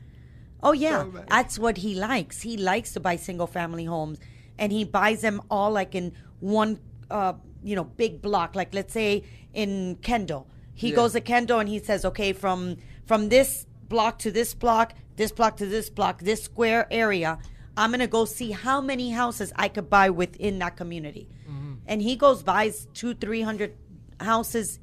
Oh yeah, So that's what he likes. He likes to buy single family homes, and he buys them all like in one, uh, you know, big block. Like let's say in Kendall, he Yeah. goes to Kendall and he says, okay, from from this block to this block, this block to this block, this square area, I'm gonna go see how many houses I could buy within that community. Mm-hmm. And he goes buys two, three hundred houses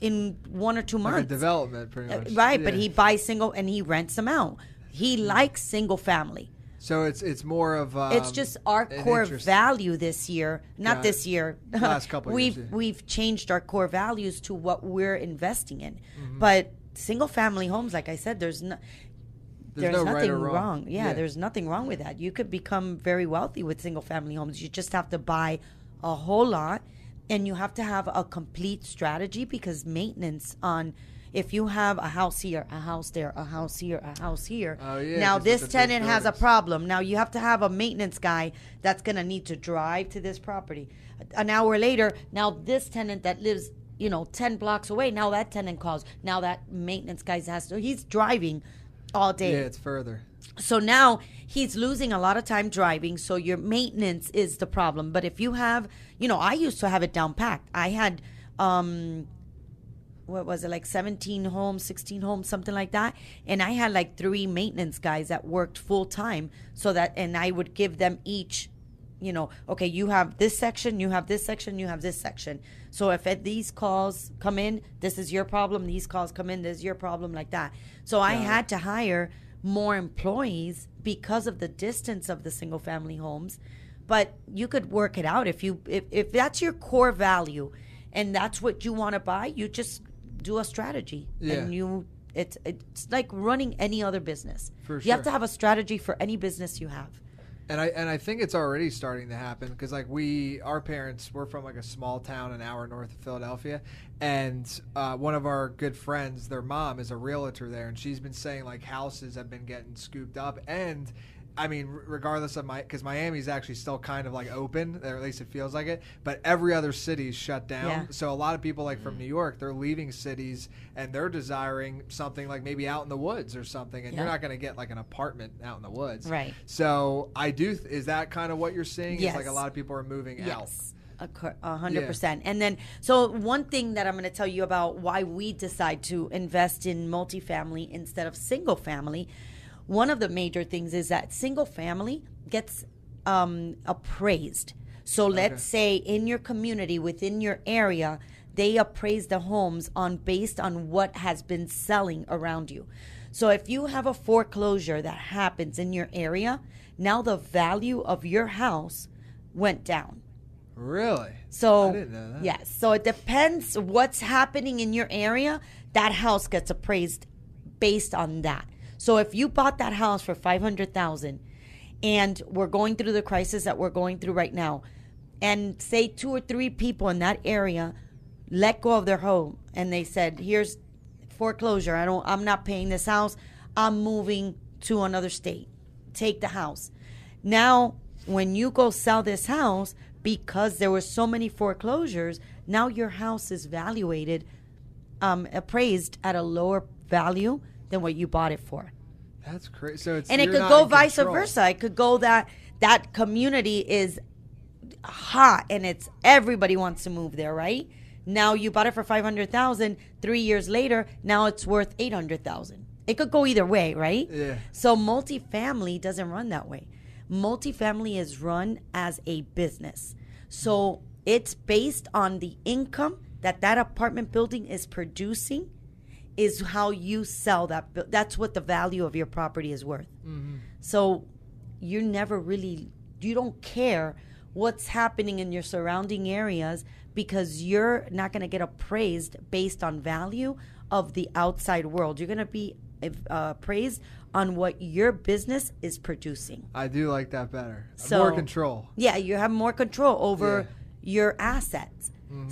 in one or two like months. development pretty Uh, much right, but he buys single and he rents them out. He likes single family. so it's it's more of um, it's just our core interest. value this year, not Got this year. Last couple *laughs* we've years, yeah. we've changed our core values to what we're investing in. Mm-hmm. But single family homes, like I said, there's no There's there's, no right nothing or wrong. Yeah, Yeah. there's nothing wrong with that. You could become very wealthy with single family homes. You just have to buy a whole lot and you have to have a complete strategy because maintenance on if you have a house here, a house there, a house here, a house here. Oh, yeah, now this tenant has a problem. Now you have to have a maintenance guy that's going to need to drive to this property. An hour later, now this tenant that lives, you know, 10 blocks away, now that tenant calls. Now that maintenance guy has to he's driving all day. yeah it's further So now he's losing a lot of time driving. So your maintenance is the problem. But if you have, you know, I used to have it down packed. I had, um, what was it, like 17 homes, 16 homes, something like that. And I had like three maintenance guys that worked full time. So that, and I would give them each, you know, okay, you have this section, you have this section, you have this section. So if these calls come in, this is your problem. These calls come in, this is your problem, like that. So I had to hire more employees because of the distance of the single family homes. But you could work it out if you if, if that's your core value and that's what you want to buy you just do a strategy. Yeah. and you it's it's like running any other business. You have to have a strategy for any business you have And I and I think it's already starting to happen because like we our parents we're from like a small town an hour north of Philadelphia, and uh, one of our good friends, their mom is a realtor there, and she's been saying like houses have been getting scooped up and. I mean, regardless of my, because Miami's actually still kind of like open, or at least it feels like it. But every other city's shut down. Yeah. So a lot of people, like from mm. New York, they're leaving cities and they're desiring something like maybe out in the woods or something. And you're not going to get like an apartment out in the woods. Right. So I do. Th- is that kind of what you're seeing? Is like a lot of people are moving out. Yes. A a hundred percent. And then, so one thing that I'm going to tell you about why we decide to invest in multifamily instead of single family. One of the major things is that single family gets um, appraised. So let's say in your community, within your area, they appraise the homes on based on what has been selling around you. So if you have a foreclosure that happens in your area, now the value of your house went down. Really? So I didn't know that. yes, so it depends what's happening in your area. That house gets appraised based on that. So if you bought that house for five hundred thousand, and we're going through the crisis that we're going through right now, and say two or three people in that area let go of their home and they said, "Here's foreclosure. I don't. I'm not paying this house. I'm moving to another state. Take the house." Now, when you go sell this house, because there were so many foreclosures, now your house is valuated, um, appraised at a lower value than what you bought it for. That's crazy. So it's And it could go vice control. versa. It could go that that community is hot and it's everybody wants to move there, right? Now you bought it for 500,000, 3 years later, now it's worth 800,000. It could go either way, right? Yeah. So multifamily doesn't run that way. Multifamily is run as a business. So it's based on the income that that apartment building is producing is how you sell that. That's what the value of your property is worth. So you're never really you don't care what's happening in your surrounding areas because you're not going to get appraised based on value of the outside world. You're going to be uh, appraised on what your business is producing. I do like that better. So- More control. Yeah, you have more control over Yeah. your assets.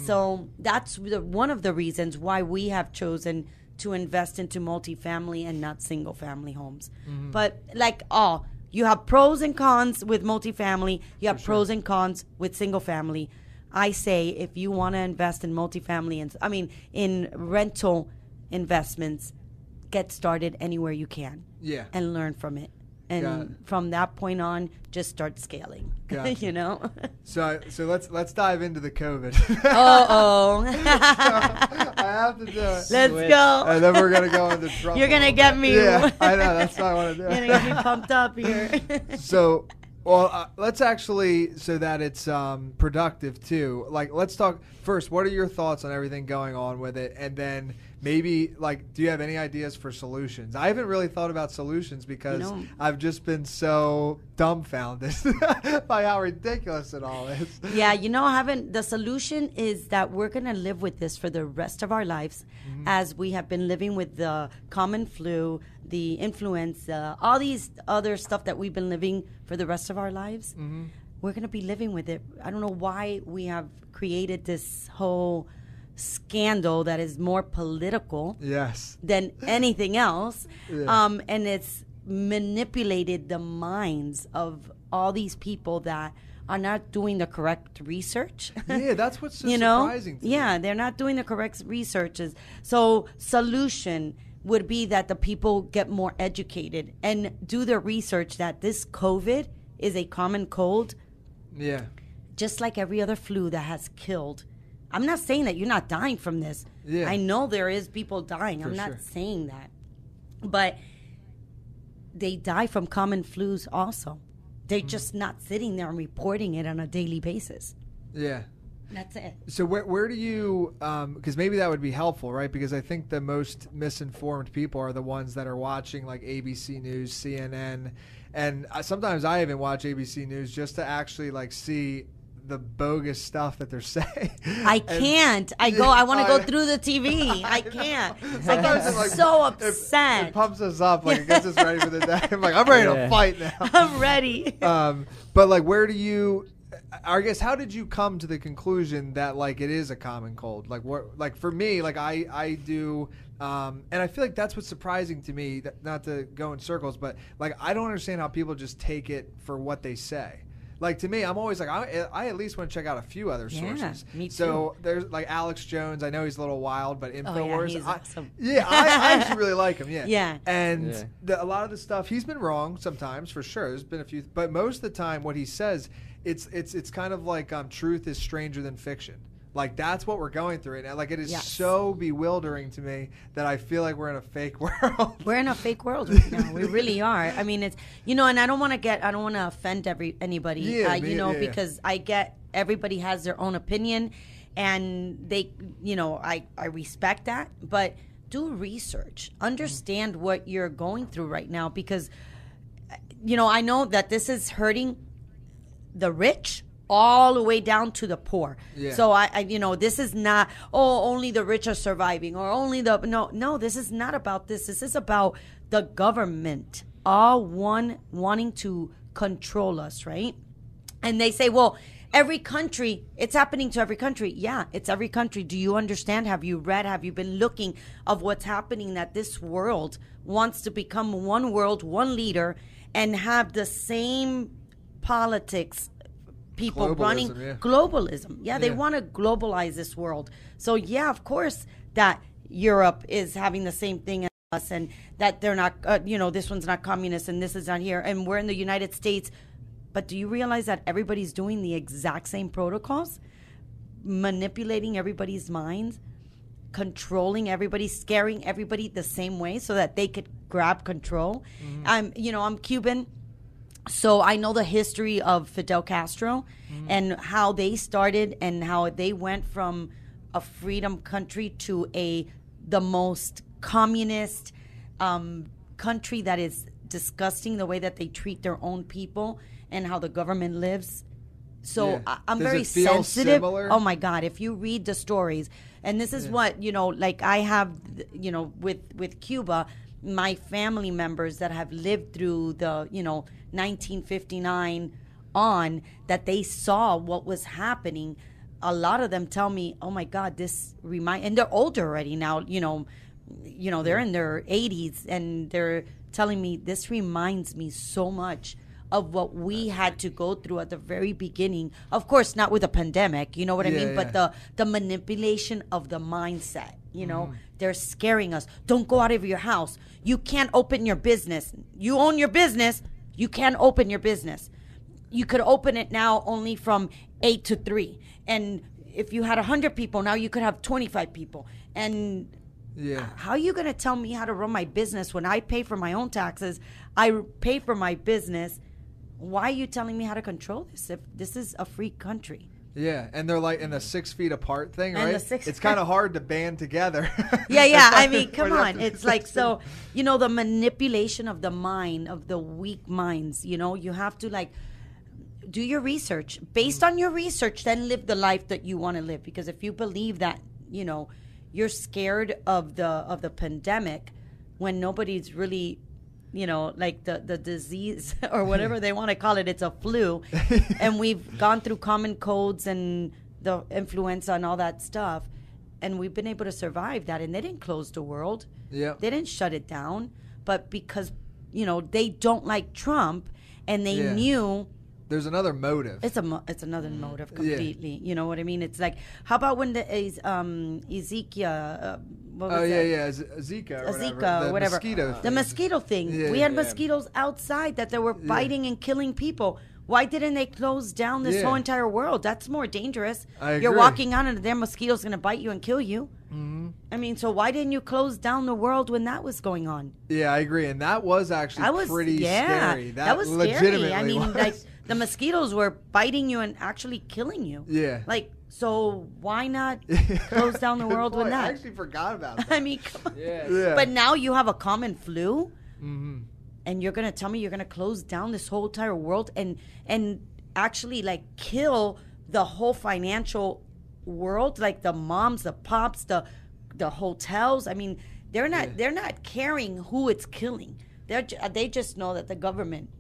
So that's the, one of the reasons why we have chosen to invest into multifamily and not single family homes. Mm-hmm. But like all, you have pros and cons with multifamily, you have pros and cons with single family. I say if you want to invest in multifamily and I mean in rental investments, get started anywhere you can Yeah. and learn from it. And from that point on, just start scaling. *laughs* Gotcha. you know. So so let's let's dive into the COVID. uh oh. *laughs* I have to do it. Let's Switch. go. and then we're gonna go into *laughs* Trump. You're gonna get bit. me. Yeah, I know. That's what I want to do. You're gonna get me pumped up here. so well uh, let's actually so that it's um, productive too like let's talk first what are your thoughts on everything going on with it and then maybe like do you have any ideas for solutions? I haven't really thought about solutions because i've just been so dumbfounded *laughs* by how ridiculous it all is. Yeah, you know, having the solution is that we're gonna live with this for the rest of our lives, mm-hmm. as we have been living with the common flu, the influenza, all these other stuff that we've been living for the rest of our lives. Mm-hmm. We're gonna be living with it. I don't know why we have created this whole scandal that is more political yes than anything else. Yeah. Um, and it's manipulated the minds of all these people that are not doing the correct research. yeah that's what's *laughs* so you know, surprising to me. yeah, they're not doing the correct researches. So solution would be that the people get more educated and do the research that this COVID is a common cold yeah just like every other flu that has killed. I'm not saying that you're not dying from this. Yeah. I know there is people dying. I'm not sure. saying that. But they die from common flus also. They're Mm. just not sitting there and reporting it on a daily basis. yeah That's it. So where where do you? Because maybe that would be helpful, right? Because I think the most misinformed people are the ones that are watching like ABC News, CNN, and I, sometimes I even watch ABC News just to actually like see the bogus stuff that they're *laughs* saying. I can't. I go. I want to go through the TV. *laughs* I can't. I Sometimes get it, like, so it- upset. It, pumps us up, like it gets us ready for the day. *laughs* I'm like, I'm ready to fight now. I'm ready. um, but like, where do you? I guess how did you come to the conclusion that like it is a common cold? Like what? Like for me, like I I do, um, and I feel like that's what's surprising to me. That, not to go in circles, but like I don't understand how people just take it for what they say. Like to me, I'm always like I, I at least want to check out a few other sources. Yeah, sources. me So there's like Alex Jones. I know he's a little wild, but Infowars. Oh, he's I, awesome. Yeah, I, I actually really like him. Yeah. Yeah. And Yeah. the, a lot of the stuff he's been wrong sometimes for sure. There's been a few, but most of the time, what he says, it's it's it's kind of like um, truth is stranger than fiction. Like that's what we're going through right now. Like it is Yes. so bewildering to me that I feel like we're in a fake *laughs* world. We're in a fake world right now. We really *laughs* are. I mean, it's you know, and I don't want to get, I don't want to offend every anybody. Yeah, uh, you know, yeah, yeah. because I get everybody has their own opinion, and they, you know, I I respect that, but do research, understand what you're going through right now, because you know, I know that this is hurting the rich all the way down to the poor. Yeah. So I, I, you know, this is not oh only the rich are surviving or only the no no. This is not about this. This is about the government all one wanting to control us, right? And they say, well, every country, it's happening to every country. Yeah, it's every country. Do you understand? Have you read? Have you been looking of what's happening? That this world wants to become one world, one leader, and have the same politics people Globalism, running yeah. globalism. Yeah, they want to globalize this world. So yeah, of course that Europe is having the same thing as us, and that they're not. Uh, you know, this one's not communist, and this is not here, and we're in the United States. But do you realize that everybody's doing the exact same protocols, manipulating everybody's minds, controlling everybody, scaring everybody the same way, so that they could grab control? I'm, you know, I'm Cuban so I know the history of Fidel Castro and how they started and how they went from a freedom country to a the most communist um, country that is disgusting the way that they treat their own people and how the government lives. So Yeah. I, I'm Does very sensitive. similar? Oh my God! If you read the stories, and this is what you know, like I have, you know, with with Cuba, my family members that have lived through the, you know, 1959 on, that they saw what was happening. A lot of them tell me, "Oh my God, this remind," and they're older already now. You know, you know, they're in their 80s, and they're telling me this reminds me so much of what we had to go through at the very beginning. Of course, not with a pandemic, you know what I mean, yeah. but the the manipulation of the mindset. You know, mm-hmm. they're scaring us. Don't go out of your house. You can't open your business. You own your business. You can't open your business. You could open it now only from eight to three, and if you had hundred people, now you could have twenty five people, and yeah. how are you going to tell me how to run my business when I pay for my own taxes? I pay for my business. Why are you telling me how to control this if this is a free country? Yeah, and they're like in the mm. six feet apart thing, And right? six- it's kind of *laughs* hard to band together. *laughs* Yeah, yeah. I mean, *laughs* come on. It's like so, you know, the manipulation of the mind of the weak minds. You know, you have to like do your research based mm. on your research. Then live the life that you want to live. Because if you believe that, you know, you're scared of the of the pandemic when nobody's really you know like the the disease *laughs* or whatever they want to call it it's a flu *laughs* and we've gone through common codes and the influenza and all that stuff and we've been able to survive that and they didn't close the world Yeah. they didn't shut it down but because you know they don't like trump and they Yeah. knew There's another motive. it's a mo- it's another motive Yeah. completely. You know what I mean? It's like how about when the is um Ezekiel uh, what was oh yeah, that? yeah, Z- Zika, or A whatever. Zika the whatever. Mosquito the thing. mosquito thing. Yeah, we had yeah. mosquitoes outside that they were biting and killing people. Why didn't they close down this Yeah. whole entire world? That's more dangerous. I You're walking out and a damn mosquito's going to bite you and kill you. Mm-hmm. I mean, so why didn't you close down the world when that was going on? Yeah, I agree, and that was actually I was pretty yeah, scary. That, was scary. legitimately I mean, *laughs* was. like the mosquitoes were biting you and actually killing you. Yeah. Like, so why not *laughs* close down the Good world with point. I that? actually forgot about *laughs* that. I mean, come on. Yeah. yeah. But now you have a common flu, Mm-hmm. and you're gonna tell me you're gonna close down this whole entire world and and actually like kill the whole financial world, like the moms, the pops, the the hotels. I mean, they're not they're not caring who it's killing. They're they just know that the government,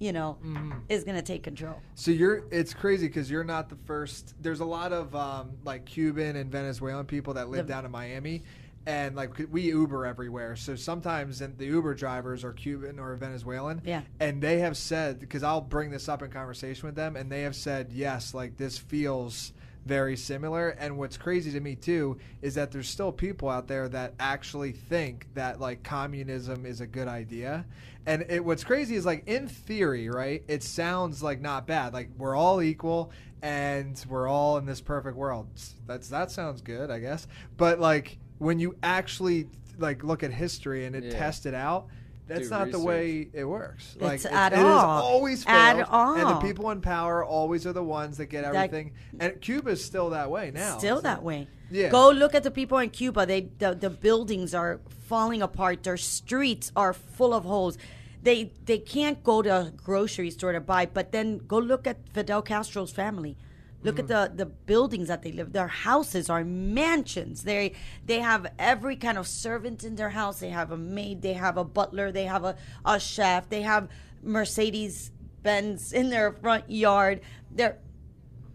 you know, Mm-hmm. is going to take control. So you're it's crazy because you're not the first. There's a lot of um, like Cuban and Venezuelan people that live The- down in Miami, and like we Uber everywhere. So sometimes and the Uber drivers are Cuban or Venezuelan. Yeah. And they have said because I'll bring this up in conversation with them, and they have said yes, like this feels very similar. And what's crazy to me too is that there's still people out there that actually think that like communism is a good idea. And it, what's crazy is like in theory, right? It sounds like not bad. Like we're all equal and we're all in this perfect world. That's that sounds good, I guess. But like when you actually like look at history and it Yeah. test it out, that's Do not the way it works. Like at it has all. always At failed, and the people in power always are the ones that get That- everything. and Cuba's still that way now. Still It's that way. Yeah. Go look at the people in Cuba. They the, the buildings are falling apart. Their streets are full of holes. They they can't go to a grocery store to buy. But then go look at Fidel Castro's family. Look Mm-hmm. at the, the buildings that they live. Their houses are mansions. They they have every kind of servant in their house. They have a maid. They have a butler. They have a, a chef. They have Mercedes Benz in their front yard. They're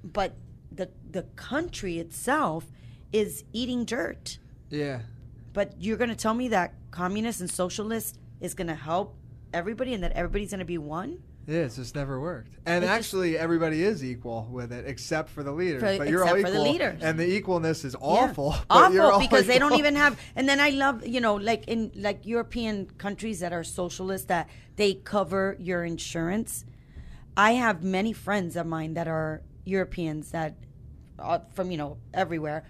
but the the country itself is eating dirt. Yeah. But you're going to tell me that communist and socialist is going to help everybody and that everybody's going to be one? Yeah, it's just never worked. And It just- actually, everybody is equal with it, except for the leaders. For- but you're all except for equal, the leaders. and the equalness is Yeah. awful. *laughs* you're Awful because they don't even have. And then I love, you know, like in like European countries that are socialist that they cover your insurance. I have many friends of mine that are Europeans that uh, from you know everywhere.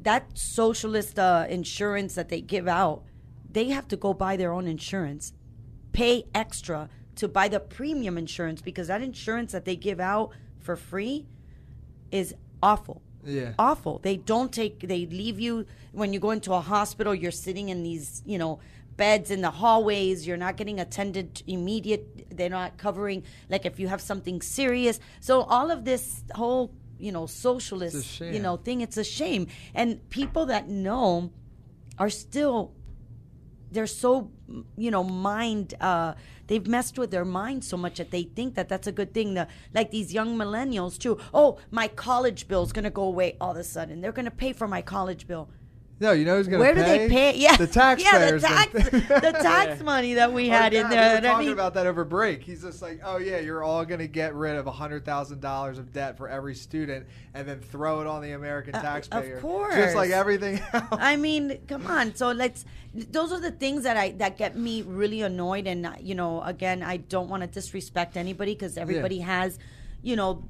That socialist uh, insurance that they give out, they have to go buy their own insurance, pay extra to buy the premium insurance because that insurance that they give out for free is awful Yeah. awful. They don't take. They leave you when you go into a hospital. You're sitting in these, you know, beds in the hallways. You're not getting attended immediate. They're not covering like if you have something serious. So all of this whole, you know, socialist, you know, thing. It's a shame. And people that know are still they're so you know mind uh they've messed with their mind so much that they think that that's a good thing. The, like these young millennials too. Oh my college bill's gonna go away all of a sudden. They're gonna pay for my college bill No, you know who's going to where do they pay *laughs* yeah The taxpayers. yeah the tax *laughs* the tax money that we Our had in there We were that talking he- about that over break. He's just like, oh yeah, you're all going to get rid of hundred thousand dollars of debt for every student, and then throw it on the American Uh, of taxpayer. course. just like everything *laughs* else. I mean, come on. So let's. Those are the things that I that get me really annoyed, and uh, you know, again, I don't want to disrespect anybody because everybody has, you know,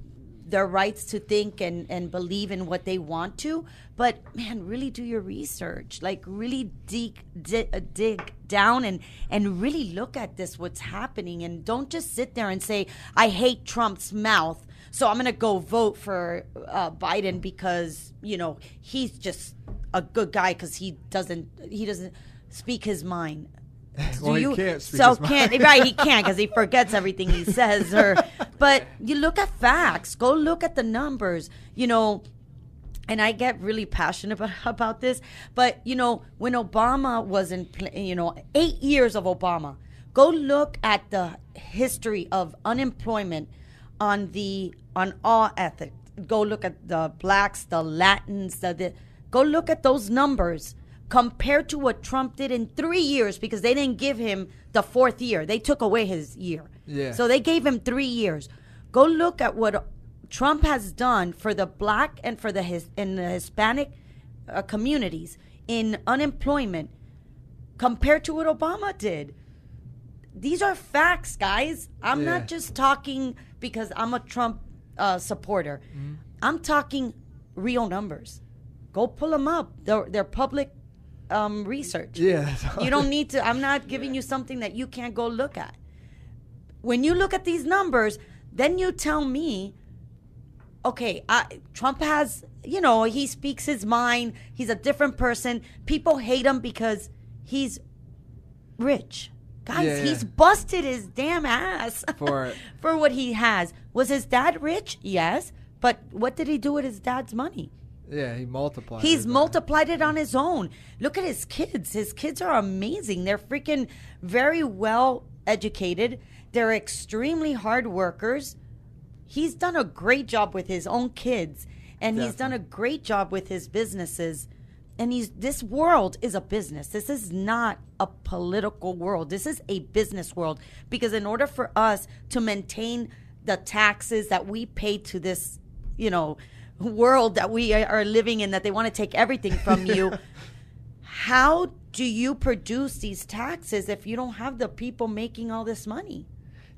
their rights to think and and believe in what they want to. But man, really do your research. Like really dig dig, uh, dig down and and really look at this what's happening, and don't just sit there and say I hate Trump's mouth. So I'm gonna go vote for uh, Biden because you know he's just a good guy because he doesn't he doesn't speak his mind. *laughs* Well, Do he you- can't speak so can't right? He can't because he forgets everything he says. Or *laughs* but you look at facts. Go look at the numbers. You know, and I get really passionate about, about this. But you know, when Obama was in, you know, eight years of Obama, go look at the history of unemployment on the on all ethics. Go look at the blacks, the Latins, the, the go look at those numbers compared to what Trump did in three years because they didn't give him the fourth year. They took away his year. Yeah. So they gave him three years. Go look at what Trump has done for the black and for the his in the Hispanic uh, communities in unemployment compared to what Obama did. These are facts, guys. I'm Yeah. not just talking because I'm a Trump uh, supporter. Mm-hmm. I'm talking real numbers. Go pull them up. They're, they're public um, research. Yeah, *laughs* You don't need to. I'm not giving you something that you can't go look at. When you look at these numbers, then you tell me, okay, I, Trump has, you know, he speaks his mind. He's a different person. People hate him because he's rich. Guys, Yeah, yeah. he's busted his damn ass *laughs* For for what he has. Was his dad rich? Yes. But what did he do with his dad's money? Yeah, he multiplied. He's it. multiplied it on his own. Look at his kids. His kids are amazing. They're freaking very well educated. They're extremely hard workers. He's done a great job with his own kids and he's done a great job with his businesses. And he's this world is a business. This is not a political world. This is a business world because in order for us to maintain the taxes that we pay to this, you know, world that we are living in that they want to take everything from you. *laughs* How do you produce these taxes if you don't have the people making all this money?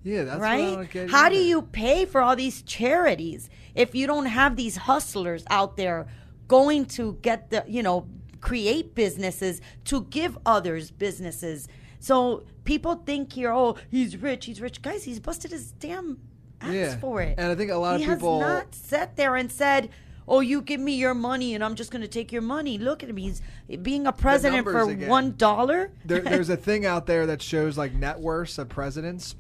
Yeah, that's what I right? how do you pay for all these charities if you don't have these hustlers out there going to get the you know create businesses to give others businesses? So people think here oh he's rich he's rich. Guys he's busted his damn ass Yeah. for it And I think a lot of he people- has not sat there and said oh you give me your money and i'm just going to take your money look at him he's being a president for again. one dollar there, *laughs* there's a thing out there that shows like net worths of presidents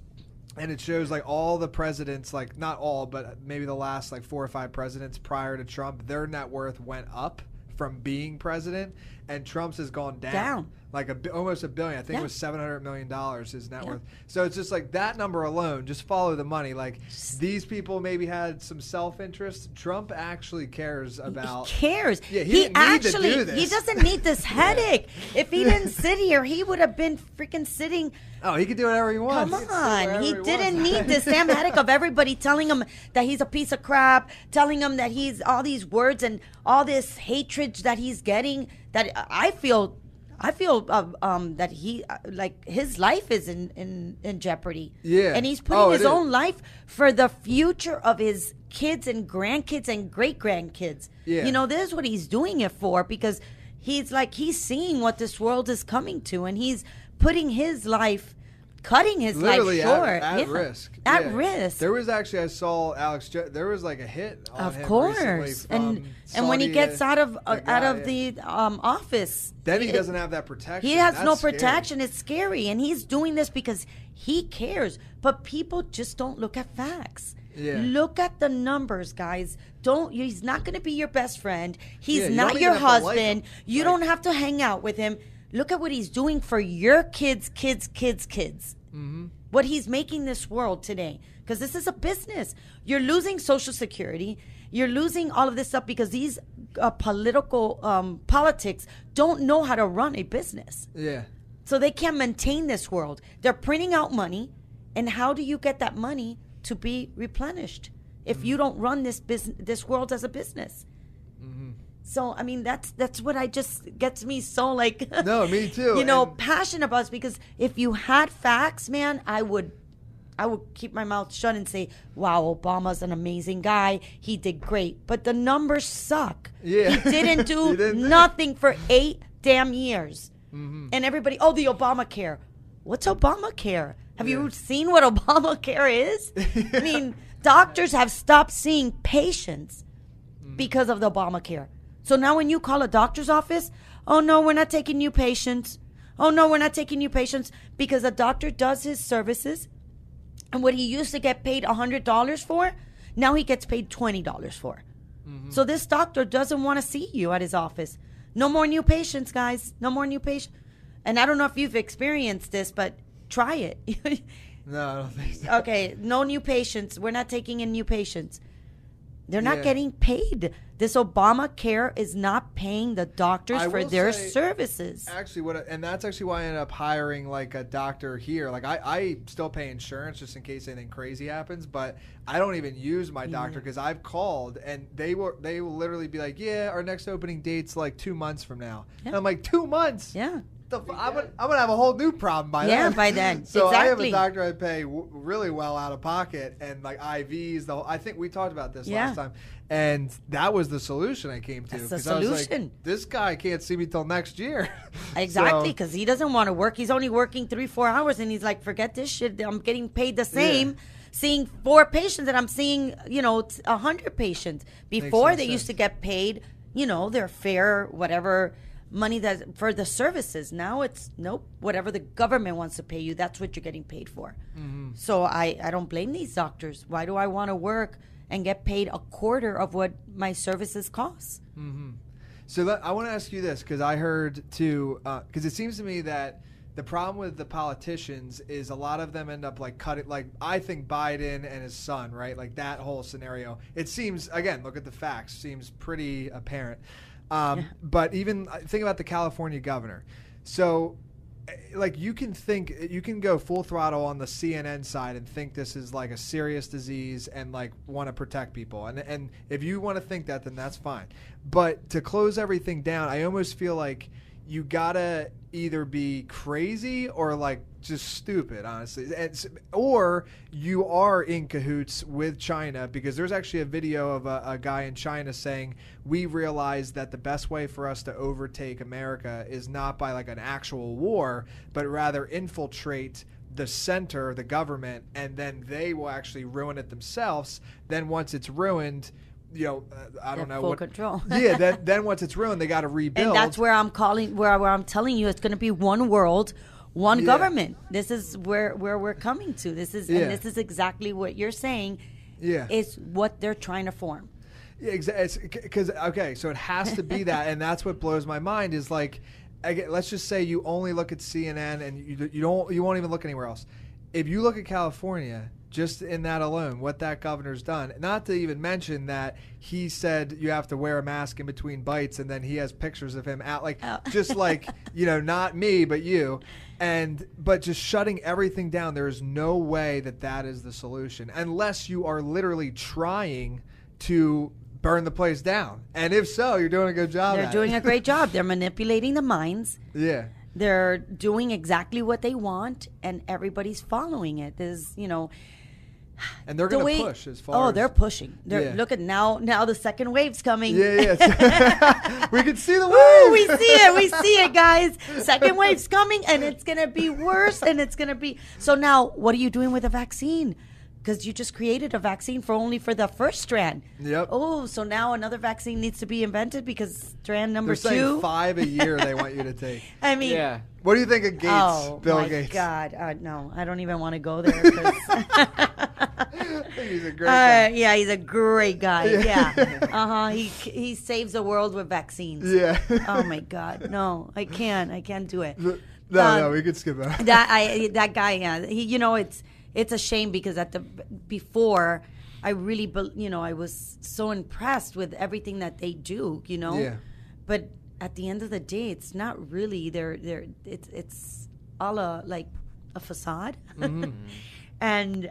and it shows like all the presidents like not all but maybe the last like four or five presidents prior to trump their net worth went up from being president and trump's has gone down, Down. Like a almost a billion i think Yeah. it was 700 million dollars his net Yeah. worth so it's just like that number alone just follow the money like these people maybe had some self-interest trump actually cares about He cares. Yeah, he he, didn't need to actually do he doesn't need this *laughs* *laughs* headache. If he didn't *laughs* sit here, he would have been freaking sitting. oh he could do whatever he wants Come He on, wherever he didn't need this damn headache of everybody telling him that he's a piece of crap, telling him that he's all these words and all this hatred that he's getting. That I feel, I feel uh, um, that he uh, like his life is in in, in jeopardy. Yeah. and he's putting Oh, his is. own life for the future of his kids and grandkids and great grandkids. Yeah. You know, this is what he's doing it for because he's like he's seeing what this world is coming to and he's putting his life cutting his literally life at, short at Yeah. risk. At Yeah. risk. There was actually I saw Alex. Jo- there was like a hit. On of course. And and when he gets uh, out of the uh, out of yeah. the um, office, then he it- doesn't have that protection. He has no That's scary. protection. It's scary, and he's doing this because he cares. But people just don't look at facts. Yeah. Look at the numbers, guys. Don't. He's not going to be your best friend. He's Yeah, not your to like husband. you don't have to hang out with him. Look at what he's doing for your kids, kids, kids, kids. Mm-hmm. What he's making this world today, because this is a business. You're losing Social Security. You're losing all of this stuff because these uh, political um, politics don't know how to run a business. Yeah. So they can't maintain this world. They're printing out money, and how do you get that money to be replenished if you don't run this business, this world as a business? So I mean, that's that's what I just gets me so like *laughs* No, me too, You know, and- passionate about this because if you had facts, man, I would. I would keep my mouth shut and say, "Wow, Obama's an amazing guy. He did great." But the numbers suck. Yeah. he didn't *laughs* do He didn't nothing for eight damn years. Mm-hmm. And everybody, oh, the Obamacare. What's Obamacare? Have you Yeah. seen what *laughs* Obamacare is? I mean, doctors have stopped seeing patients mm-hmm. because of the Obamacare. So now when you call a doctor's office, oh no, we're not taking new patients. Oh no, we're not taking new patients because a doctor does his services and what he used to get paid $100 for, now he gets paid $20 for. Mm-hmm. So this doctor doesn't want to see you at his office. No more new patients, guys. No more new patients. And I don't know if you've experienced this, but try it. *laughs* No, I don't think so. okay, no new patients. We're not taking in new patients. They're not Yeah. getting paid. This Obamacare is not paying the doctors I for their say- services. Actually, what and that's actually why I ended up hiring like a doctor here. Like I, I still pay insurance just in case anything crazy happens, but I don't even use my doctor because I've called and they will they will literally be like, yeah, our next opening date's like two months from now, and I'm like, two months. Yeah. The, f- I'm, gonna, I'm gonna have a whole new problem by Yeah, then. Yeah, by then. *laughs* so I have a doctor I pay w- really well out of pocket and like IVs. The whole, I think we talked about this Yeah. last time, and that was the solution I came to. That's the was like, solution. this guy can't see me till next year. *laughs* Exactly, So- because he doesn't want to work. He's only working three, four hours, and he's like, "Forget this shit. I'm getting paid the same." Yeah. Seeing four patients, and I'm seeing, you know, a hundred patients. Before they used to get paid, you know, their fair whatever money that for the services. Now it's nope. Whatever the government wants to pay you, that's what you're getting paid for. Mm-hmm. So I I don't blame these doctors. Why do I want to work and get paid a quarter of what my services cost. So let, I want to ask you this because I heard too, because it seems to me that the problem with the politicians is a lot of them end up like cutting, like I think Biden and his son, right? Like that whole scenario. It seems again, look at the facts, seems pretty apparent. Um, But even uh, think about the California governor. So eh, like you can think you can go full throttle on the CNN side and think this is like a serious disease and like want to protect people. And and if you want to think that then that's fine. But to close everything down I almost feel like you gotta either be crazy or like just stupid honestly. And, s- or you are in cahoots with China because there's actually a video of a, a guy in China saying we realize that the best way for us to overtake America is not by like an actual war but rather infiltrate the center the government and then they will actually ruin it themselves. Then once it's ruined you know uh, I don't know full what control. *laughs* yeah then, *laughs* then once it's ruined they got to rebuild And that's where I'm calling, where, where I'm telling you, it's going to be one world, one Yeah. government. This is where where we're coming to. This is Yeah. and this is exactly what you're saying. Yeah. is what they're trying to form. Yeah, exactly. Because okay, so it has to be *laughs* that, and that's what blows my mind. Is like, again, let's just say you only look at CNN and you you don't you won't even look anywhere else. If you look at California, just in that alone, what that governor's done. Not to even mention that he said you have to wear a mask in between bites, and then he has pictures of him out like Oh. just like *laughs* you know, not me, but you. And but just shutting everything down, there is no way that that is the solution unless you are literally trying to burn the place down. And if so, you're doing a good job. They're at doing it. a great job. *laughs* They're manipulating the minds. yeah. They're doing exactly what they want, and everybody's following it. There's, you know, And they're the going to push as oh, far. oh, they're pushing. They're Yeah. look at now. Now the second wave's coming. Yeah, yeah. *laughs* *laughs* we can see the wave. we see it. We see it, guys. *laughs* Second wave's coming, and it's gonna be worse, and it's gonna be. So now, what are you doing with a vaccine? Because you just created a vaccine for only for the first strand. Yep. Oh, so now another vaccine needs to be invented because strand number They're saying five a year they want you to *laughs* take. I mean, Yeah. What do you think of Gates, oh Bill my Gates? God, uh, no, I don't even want to go there. *laughs* *laughs* He's a great Uh, guy. yeah, he's a great guy. Yeah, uh huh. He he saves the world with vaccines. Yeah. Oh my God, no, I can't. I can't do it. No, no, Um, we could skip that. that I that guy yeah he you know it's it's a shame because at the before I really you know I was so impressed with everything that they do you know Yeah. but at the end of the day it's not really they're they're it's it's all a like a facade Mm-hmm. *laughs* and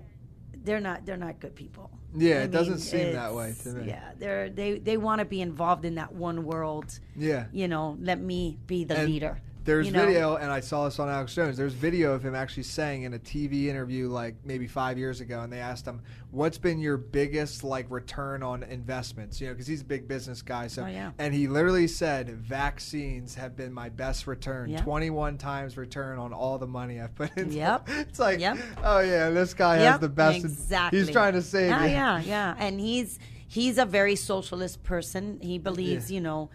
they're not they're not good people Yeah, I it doesn't seem that way to me. yeah they're they they want to be involved in that one world Yeah. you know let me be the And leader There's you know? video, and I saw this on Alex Jones. There's video of him actually saying in a TV interview, like maybe five years ago, and they asked him, "What's been your biggest like return on investments?" You know, because he's a big business guy. So, Oh, yeah. and he literally said, "Vaccines have been my best return. Yeah. 21 times return on all the money I've put in." *laughs* Yep. It's like, Yep. oh yeah, this guy has the best. Exactly. He's trying to save yeah, you. Yeah, yeah, and he's he's a very socialist person. He believes, Yeah. you know,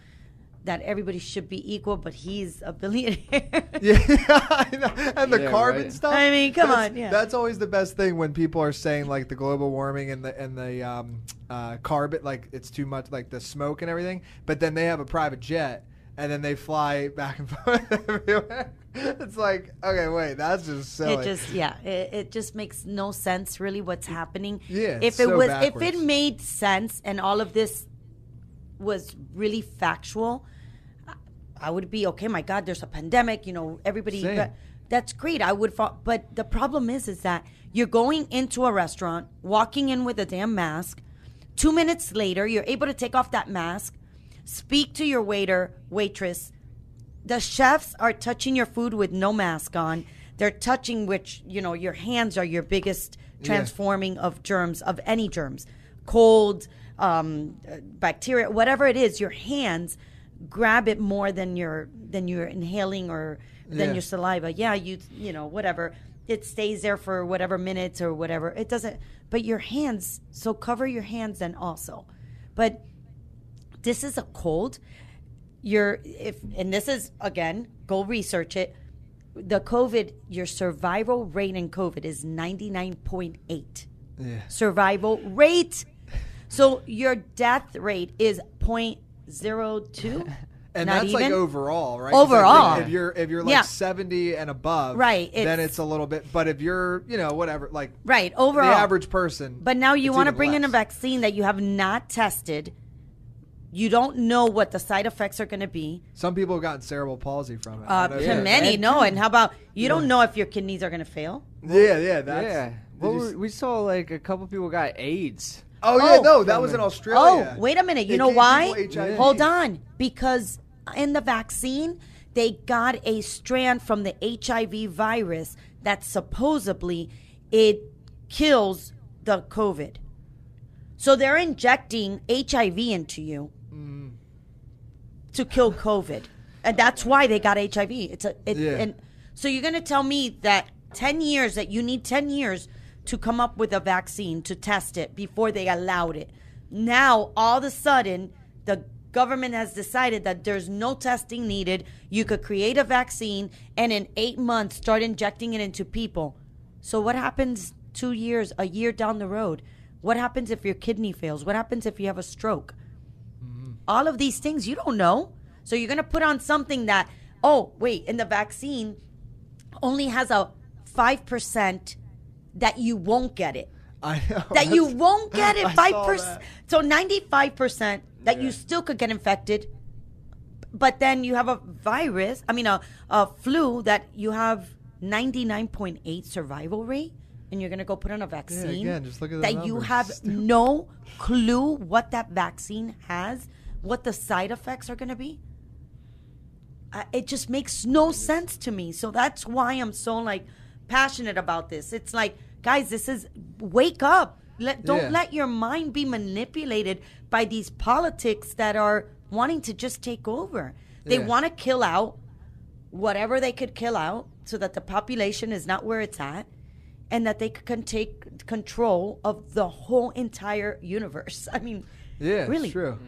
that everybody should be equal, but he's a billionaire. *laughs* Yeah, *laughs* and the Yeah, carbon right. stuff. I mean, come that's, on, yeah. That's always the best thing when people are saying like the global warming and the and the um, uh, carbon, like it's too much, like the smoke and everything. But then they have a private jet and then they fly *laughs* back and forth everywhere. It's like, okay, wait, that's just silly. It just yeah, it, it just makes no sense really what's happening. Yeah, if it so was if it made sense and all of this was really factual, I- would be okay. My God, there's a pandemic. You know, everybody. Same. That's great. I would. Fo- but the problem is, is that you're going into a restaurant, walking in with a damn mask. Two minutes later, you're able to take off that mask, speak to your waiter, waitress, the chefs are touching your food with no mask on. They're touching which, you know, your hands are your biggest transforming of germs, of any germs, cold, um, bacteria, whatever it is. Your hands grab it more than you're than you're inhaling or than Yeah. your saliva. Yeah, you you know whatever. It stays there for whatever minutes or whatever. It doesn't. But your hands. So cover your hands then also. But this is a cold you're if and this is again go research it the covid your survival rate in covid is 99.8 yeah. survival rate So your death rate is 0.02. *laughs* And Not that's like overall, right? Overall. if you're if you're like Yeah. 70 and above, Right, then it's- it's a little bit. But if you're, you know, whatever, like right, overall. the average person. But now you want to even bring in a vaccine that you have not tested. You don't know what the side effects are going to be. Some people have gotten cerebral palsy from it. Uh, I know to that. many, no. And how about you don't know if your kidneys are going to fail? Yeah, yeah, that's. yeah. Well, you we- s- we saw like a couple people got AIDS. Oh yeah, Oh. no, that was in oh, Australia. Oh, wait a minute. You They know gave why? people HIV. Hold on. Because in the vaccine, they got a strand from the HIV virus that supposedly it kills the COVID. So they're injecting HIV into you to kill COVID. And that's why they got HIV. It's a it, Yeah. and so you're going to tell me that 10 years that you need 10 years to come up with a vaccine to test it before they allowed it. Now all of a sudden the government has decided that there's no testing needed. You could create a vaccine and in 8 months start injecting it into people. So what happens 2 years, a year down the road? What happens if your kidney fails? What happens if you have a stroke? Mm-hmm. all of these things you don't know. So you're going to put on something that, oh, wait, and the vaccine only has a 5% that you won't get it. I know. *laughs* That you won't get it. *laughs* 5%. that. So 95% that you still could get infected. But then you have a virus, I mean, a, a flu that you have 99.8 survival rate. And you're going to go put on a vaccine again, just look at the that you have Stupid. *laughs* no clue what that vaccine has, what the side effects are going to be. I, it just makes no sense to me. So that's why I'm so like passionate about this. It's like, guys, this is wake up. Let don't Yeah. let your mind be manipulated by these politics that are wanting to just take over. They Yeah. want to kill out whatever they could kill out so that the population is not where it's at and that they can take control of the whole entire universe. *laughs* I mean, Yeah, really. true.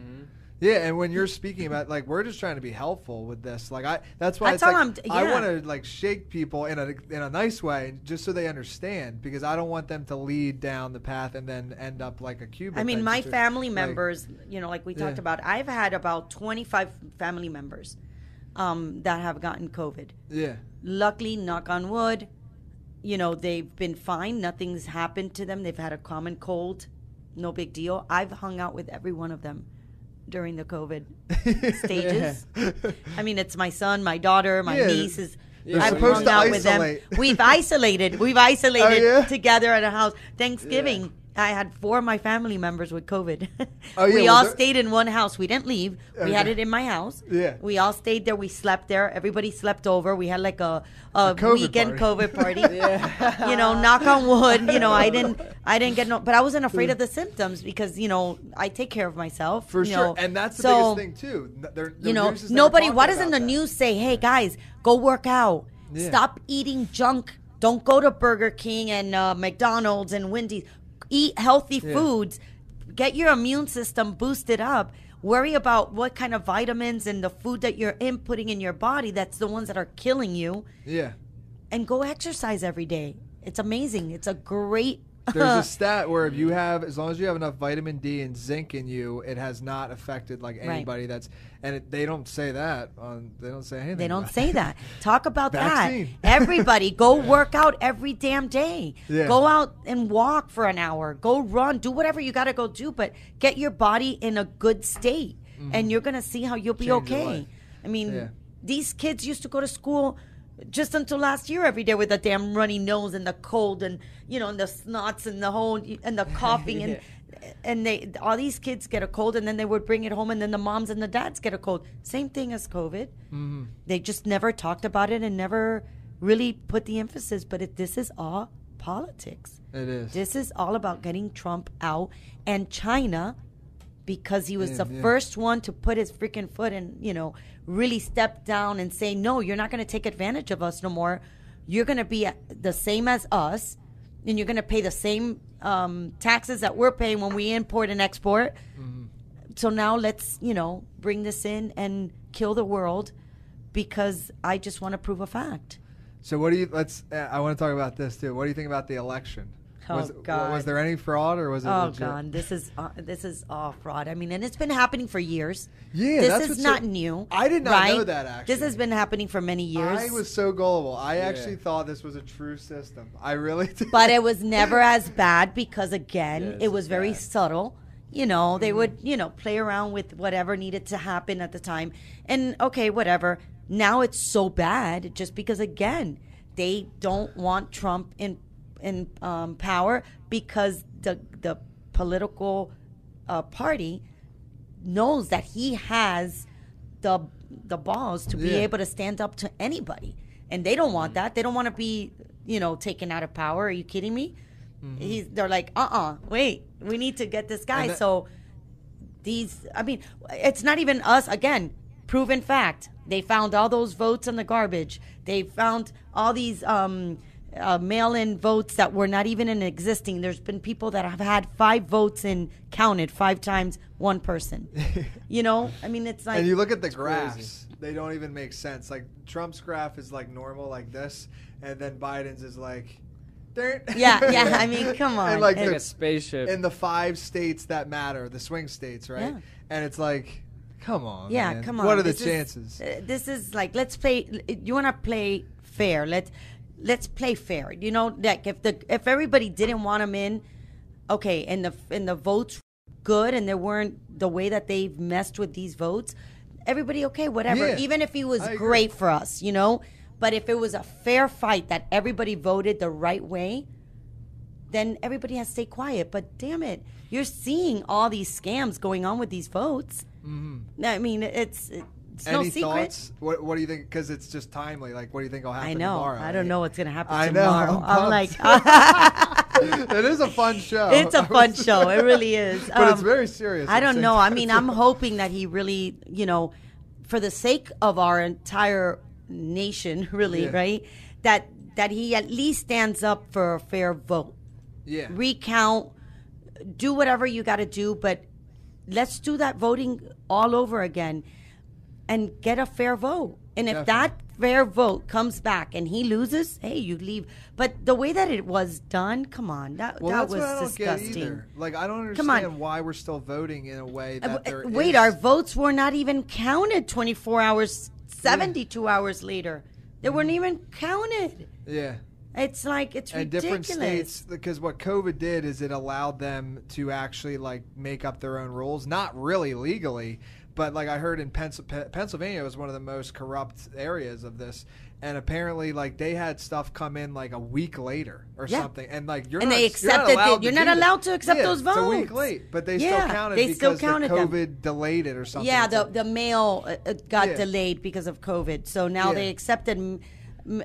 Yeah, and when you're speaking about like we're just trying to be helpful with this. Like I that's why That's it's like, I'm- I want to like shake people in a in a nice way just so they understand because I don't want them to lead down the path and then end up like a Cuban. I mean, my family like- members, you know, like we talked Yeah. about, I've had about 25 family members um, that have gotten COVID. Yeah. Luckily, knock on wood, you know, they've been fine. Nothing's happened to them. They've had a common cold. No big deal. I've hung out with every one of them during the COVID *laughs* stages. I mean, it's my son, my daughter, my Yeah, nieces. they're I've supposed hung to out with them. isolate. We've isolated. We've isolated Oh, yeah? together at a house. Thanksgiving, I had four of my family members with COVID. Oh, yeah, *laughs* we well, all they're- stayed in one house. We didn't leave. We had it in my house. Yeah. We all stayed there. We slept there. Everybody slept over. We had like a, a, COVID weekend party. COVID party. *laughs* *laughs* You know, knock on wood. You know, I didn't, I didn't get no, but I wasn't afraid of the symptoms because you know I take care of myself. For sure, know. and that's the So, biggest thing too. N- they're- you know, news is never nobody. Why doesn't the that. news say, "Hey guys, go work out, Yeah. stop eating junk, don't go to Burger King and uh, McDonald's and Wendy's, eat healthy Yeah. foods, get your immune system boosted up." Worry about what kind of vitamins and the food that you're inputting in your body. That's the ones that are killing you. Yeah. And go exercise every day. It's amazing. It's a great. There's a *laughs* stat where if you have, as long as you have enough vitamin D and zinc in you, it has not affected like anybody that's, and it, they don't say that on, they don't say anything. They don't say it. that. *laughs* Talk about Vaccine. that. *laughs* Everybody, go work out every damn day. Yeah. Go out and walk for an hour. Go run. Do whatever you got to go do, but get your body in a good state, and you're gonna see how you'll be Mm-hmm. Change okay. I mean, Yeah. these kids used to go to school just until last year every day with a damn runny nose and the cold and you know and the snots and the whole and the *laughs* coughing and and they all these kids get a cold and then they would bring it home and then the moms and the dads get a cold. Same thing as covid. Mm-hmm. they just never talked about it and never really put the emphasis but it, this is all politics. It is. this is all about getting trump out. And china because he was Yeah, the yeah. first one to put his freaking foot and you know really step down and say no you're not going to take advantage of us no more you're going to be the same as us and you're going to pay the same um, taxes that we're paying when we import and export Mm-hmm. so now let's you know bring this in and kill the world because i just want to prove a fact So what do you? Let's. Uh, I want to talk about this too. What do you think about the election? Oh was, God. Was there any fraud or was it? Oh legit? God, this is uh, this is all fraud. I mean, and it's been happening for years. Yeah, this that's is not so- new. I did not right? know that, Actually, this has been happening for many years. I was so gullible. I actually thought this was a true system. I really *laughs* did. but it was never as bad because again, Yes, it was very bad. subtle. You know, they Mm-hmm. would you know play around with whatever needed to happen at the time, and okay, whatever. Now it's so bad just because again, they don't want Trump in in um, power because the the political uh, party knows that he has the the balls to be Yeah. able to stand up to anybody, and they don't Mm-hmm. want that. They don't want to be, you know, taken out of power. Are you kidding me? He's they're like, uh, uh wait, we need to get this guy. Mm-hmm. That- so these, I mean, it's not even us. Again, proven fact. They found all those votes in the garbage. They found all these um, uh, mail-in votes that were not even in existing. There's been people that have had five votes and counted five times one person. *laughs* you know, I mean, it's like and you look at the crazy. graphs; they don't even make sense. Like Trump's graph is like normal, like this, and then Biden's is like, "Dirt." Yeah, yeah, I mean, *laughs* come on. And like And- Like the, a spaceship. in the five states that matter, the swing states, right? Yeah. And it's like, come on, Yeah, man. come on. What are the This is- chances? uh, this is like let's play. You want to play fair? Let's let's play fair. You know, like if the if everybody didn't want him in, okay, and the and the votes good, and there weren't the way that they've messed with these votes. Everybody okay, whatever. Yeah, Even if he was I agree. great for us, you know. But if it was a fair fight that everybody voted the right way, then everybody has to stay quiet. But damn it, you're seeing all these scams going on with these votes. Mm-hmm. I mean, it's it's no Any secret. thoughts? What What do you think? Because it's just timely. Like, what do you think will happen I know. tomorrow? I don't know what's gonna happen I know, tomorrow. I'm I'm like, *laughs* *laughs* it is a fun show. it's a *laughs* fun show. It really is. but it's Um, very serious. I don't know. I mean. I'm hoping that he really, you know, for the sake of our entire nation, really, Yeah. right? That that he at least stands up for a fair vote. Yeah. recount, do whatever you got to do, but let's do that voting all over again and get a fair vote. And if that fair vote comes back and he loses, hey, you leave. But the way that it was done, come on, that well, that was what I don't disgusting. Like, I don't Come on. understand why we're still voting in a way Uh, that there Wait, is- our votes were not even counted 24 hours, 72 hours later. They weren't Mm-hmm. even counted. yeah. It's like it's and ridiculous. different states because what covid did is it allowed them to actually like make up their own rules not really legally but like i heard in pennsylvania was one of the most corrupt areas of this and apparently like they had stuff come in like a week later or Yeah. something and like you're And not, they you're not accepted it. allowed You're to not allowed to accept Yeah, those it's a week votes. late but they Yeah, still counted they still because counted the them. covid delayed it or something Yeah, the the mail uh, uh, got delayed because of COVID. So now they accepted,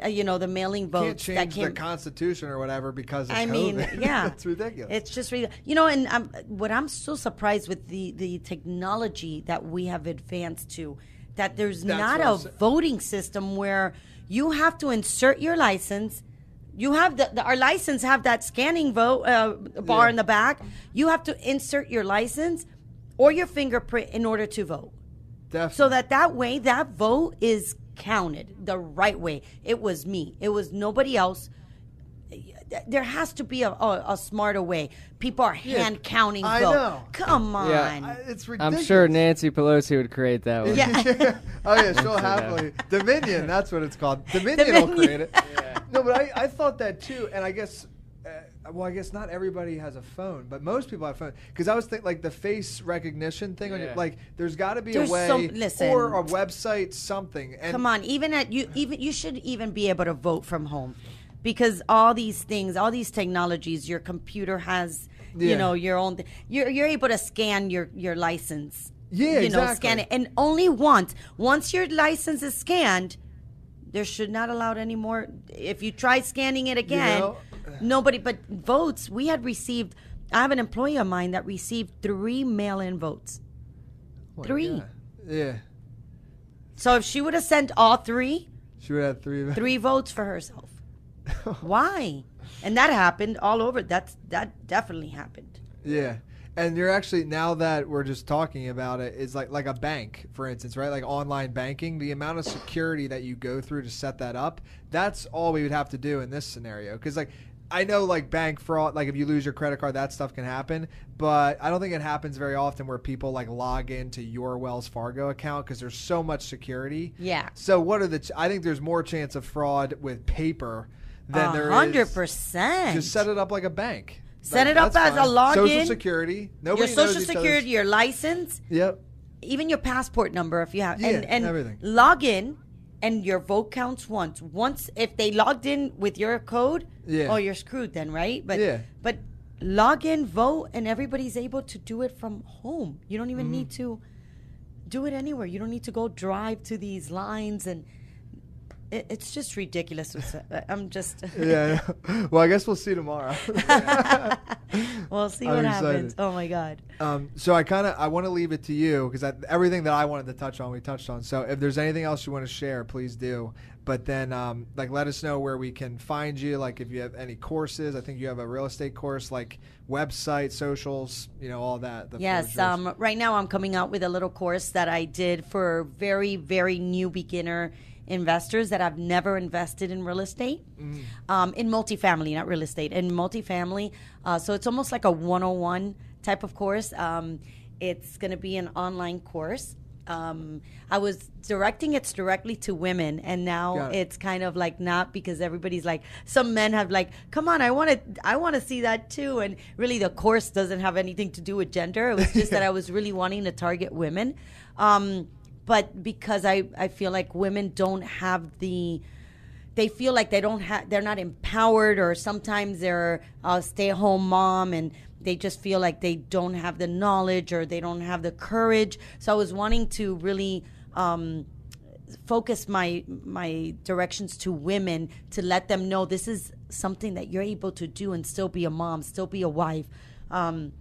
you know, the mailing can't votes that change came. the constitution or whatever because of I mean, yeah, *laughs* it's ridiculous It's just really, you know, and um, what I'm so surprised with the the technology that we have advanced to, that there's That's not a voting system where you have to insert your license. You have the, the our license have that scanning vote uh, bar Yeah. in the back. You have to insert your license or your fingerprint in order to vote. Definitely. So that that way that vote is counted the right way. It was me. It was nobody else. There has to be a, a, a smarter way. People are hand counting I vote. know. Come on. Yeah. I- it's ridiculous I'm sure Nancy Pelosi would create that one. Yeah. *laughs* oh yeah, she'll uh, happily Dominion. That's what it's called. *laughs* Dominion, will create it. No, but I, I thought that too, and I guess. Well, I guess not everybody has a phone, but most people have phone. Because I was thinking, like the face recognition thing, on your, like there's got to be There's a way, some- listen. or a website, something. And Come on, even at you, even you should even be able to vote from home, because all these things, all these technologies, your computer has, Yeah. you know, your own. You're you're able to scan your your license. Yeah, you know, scan it, and only once. Once your license is scanned, there should not allowed any more. If you try scanning it again, know? Nobody. But votes, we had received. I have an employee of mine that received three mail-in votes. Three. Yeah, So if she would have sent all three, she would have three. three votes for herself. *laughs* Why? And that happened all over. That's that definitely happened. Yeah. And you're actually now that we're just talking about it is like like a bank, for instance, right? Like online banking, the amount of security that you go through to set that up, that's all we would have to do in this scenario. Because like I know like bank fraud, like if you lose your credit card, that stuff can happen. But I don't think it happens very often where people like log into your Wells Fargo account because there's so much security. Yeah. So what are the? Ch- I think there's more chance of fraud with paper than there is. hundred percent. Just set it up like a bank. Set Like, it up as a fine. Social login. security. your social security, your license, Yep. even your passport number if you have Yeah, and, and everything. log in and your vote counts once once if they logged in with your code Yeah. oh you're screwed then right but Yeah. but log in vote and everybody's able to do it from home you don't even Mm-hmm. need to do it anywhere you don't need to go drive to these lines and it, it's just ridiculous i'm just *laughs* Yeah. well, I guess we'll see tomorrow. *laughs* we'll see I'm what excited. happens oh my god Um, so I kind of I want to leave it to you because everything that I wanted to touch on we touched on. So if there's anything else you want to share, please do. But then um, like let us know where we can find you. Like if you have any courses, I think you have a real estate course, like website, socials, you know, all that. Yes, um, right now I'm coming out with a little course that I did for very, very new beginner investors that have never invested in real estate, um, in multifamily, not real estate, in multifamily. Uh, so it's almost like a 101 type of course. Um, it's going to be an online course. Um, I was directing it directly to women, and now it. it's kind of like not because everybody's like some men have like, come on, I want to, I want to see that too, and really the course doesn't have anything to do with gender. It was just that I *laughs* was really wanting to target women, um, but because I I feel like women don't have the they feel like they don't have they're not empowered or sometimes they're a stay-at-home mom and they just feel like they don't have the knowledge or they don't have the courage. So i was wanting to really um, focus my my directions to women to let them know this is something that you're able to do and still be a mom still be a wife. Um,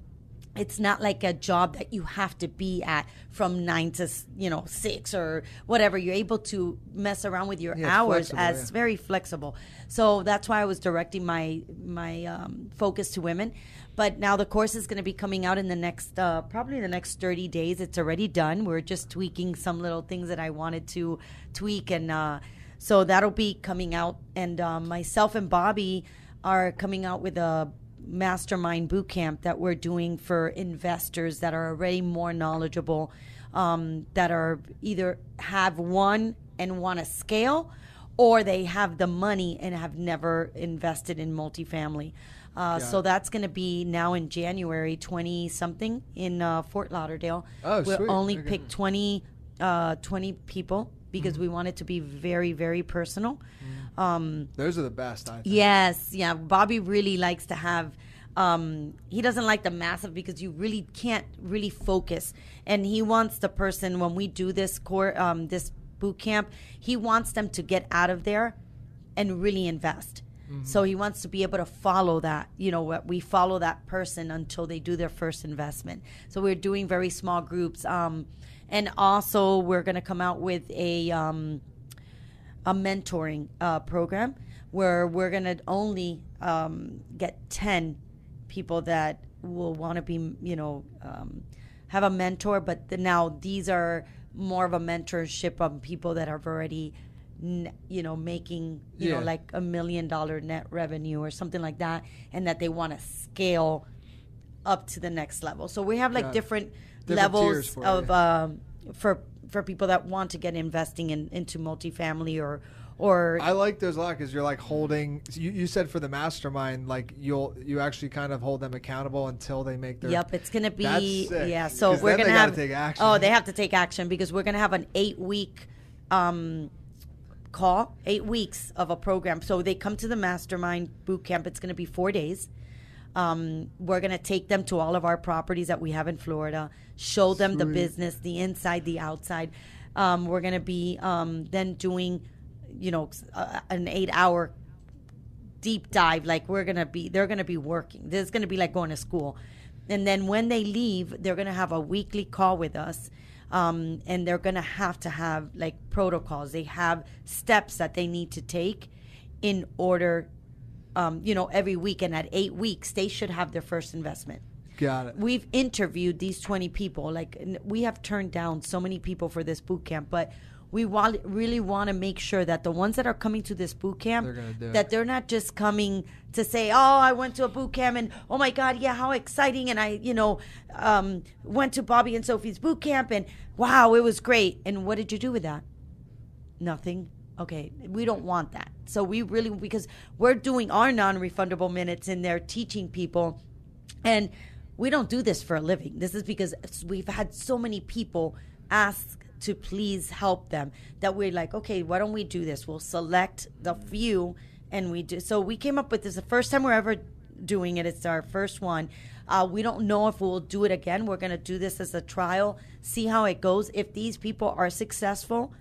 it's not like a job that you have to be at from nine to you know six or whatever. You're able to mess around with your Yeah, hours as yeah. very flexible. So that's why i was directing my my um, focus to women. But now the course is going to be coming out in the next uh, probably the next 30 days. It's already done. We're just tweaking some little things that i wanted to tweak and uh, so that'll be coming out. And um, myself and bobby are coming out with a mastermind boot camp that we're doing for investors that are already more knowledgeable um, that are either have one and want to scale or they have the money and have never invested in multifamily uh, so that's going to be now in January 20 something in uh, Fort Lauderdale. Oh, we'll sweet. only Okay. pick 20, uh, 20 people because Mm-hmm. we want it to be very, very personal. Um, Those are the best. I think. Yes, yeah. Bobby really likes to have. Um, he doesn't like the massive because you really can't really focus, and he wants the person when we do this core um, this boot camp. He wants them to get out of there and really invest. So he wants to be able to follow that. You know, what we follow that person until they do their first investment. So we're doing very small groups, um, and also we're going to come out with a. Um, a mentoring uh, program where we're going to only um, get 10 people that will want to be, you know, um, have a mentor. But the, now these are more of a mentorship of people that are already, you know, making, you Yeah. know, like a million dollar net revenue or something like that, and that they want to scale up to the next level. So we have like Got it. Different, levels for of um, for for people that want to get investing in, into multifamily or or I like those a lot because you're like holding. You, you said for the mastermind, like you'll you actually kind of hold them accountable until they make their. Yep, it's gonna be yeah. So we're gonna have take action. oh, they have to take action because we're gonna have an eight week um, call, eight weeks of a program. So they come to the mastermind boot camp. It's gonna be four days. Um, we're gonna take them to all of our properties that we have in Florida, show them the business, the inside, the outside. Um, we're gonna be um, then doing, you know, uh, an eight hour deep dive like we're gonna be they're gonna be working this is gonna be like going to school. And then when they leave they're gonna have a weekly call with us um, and they're gonna have to have like protocols. They have steps that they need to take in order um, you know every week and at eight weeks they should have their first investment Got it. we've interviewed these 20 people like we have turned down so many people for this boot camp but we really want to make sure that the ones that are coming to this boot camp They're that they're not just coming to say, "Oh, I went to a boot camp and oh my God, yeah, how exciting!" And I, you know, um, went to Bobby and Sophie's boot camp and wow, it was great. And what did you do with that? Nothing. Okay, we don't want that. So we really because we're doing our non-refundable minutes in there teaching people, and we don't do this for a living. This is because we've had so many people ask to please help them that we're like, okay, why don't we do this? We'll select the few and we do. So we came up with this the first time we're ever doing it. It's our first one. Uh, we don't know if we'll do it again. We're going to do this as a trial, see how it goes. If these people are successful,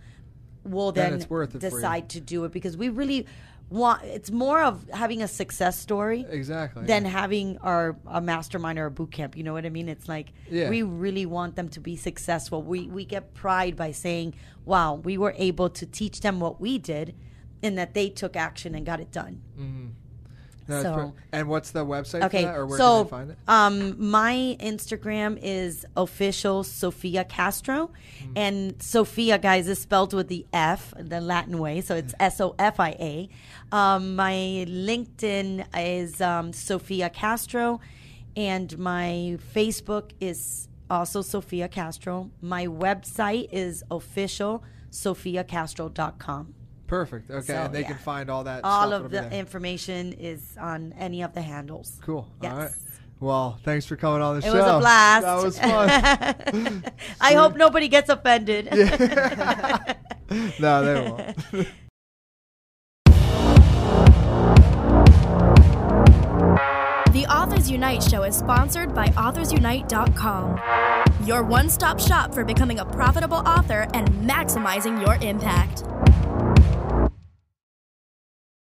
we'll Then then, it's worth it decide to do it because we really want. It's more of having a success story Exactly. than having our a mastermind or a boot camp. You know what I mean? It's like Yeah. we really want them to be successful. We we get pride by saying, "Wow, we were able to teach them what we did." And that they took action and got it done. Mm-hmm. No, so- per- and what's the website Okay, for that, or where so can find it? um, my Instagram is official Sofia Castro, Hmm. and Sofia, guys, is spelled with the F, the Latin way, so it's S O F I A. Um, my LinkedIn is um, Sofia Castro, and my Facebook is also Sofia Castro. My website is official sofiacastro.com. Perfect. Okay, So, and they yeah. can find all that. All stuff. of It'll the there. information is on any of the handles. Cool. Yes. All right. Well, thanks for coming on the It show. was a blast. That was fun. *laughs* *laughs* I hope nobody gets offended. *laughs* no, they won't. The Authors Unite show is sponsored by AuthorsUnite.com, your one stop shop for becoming a profitable author and maximizing your impact.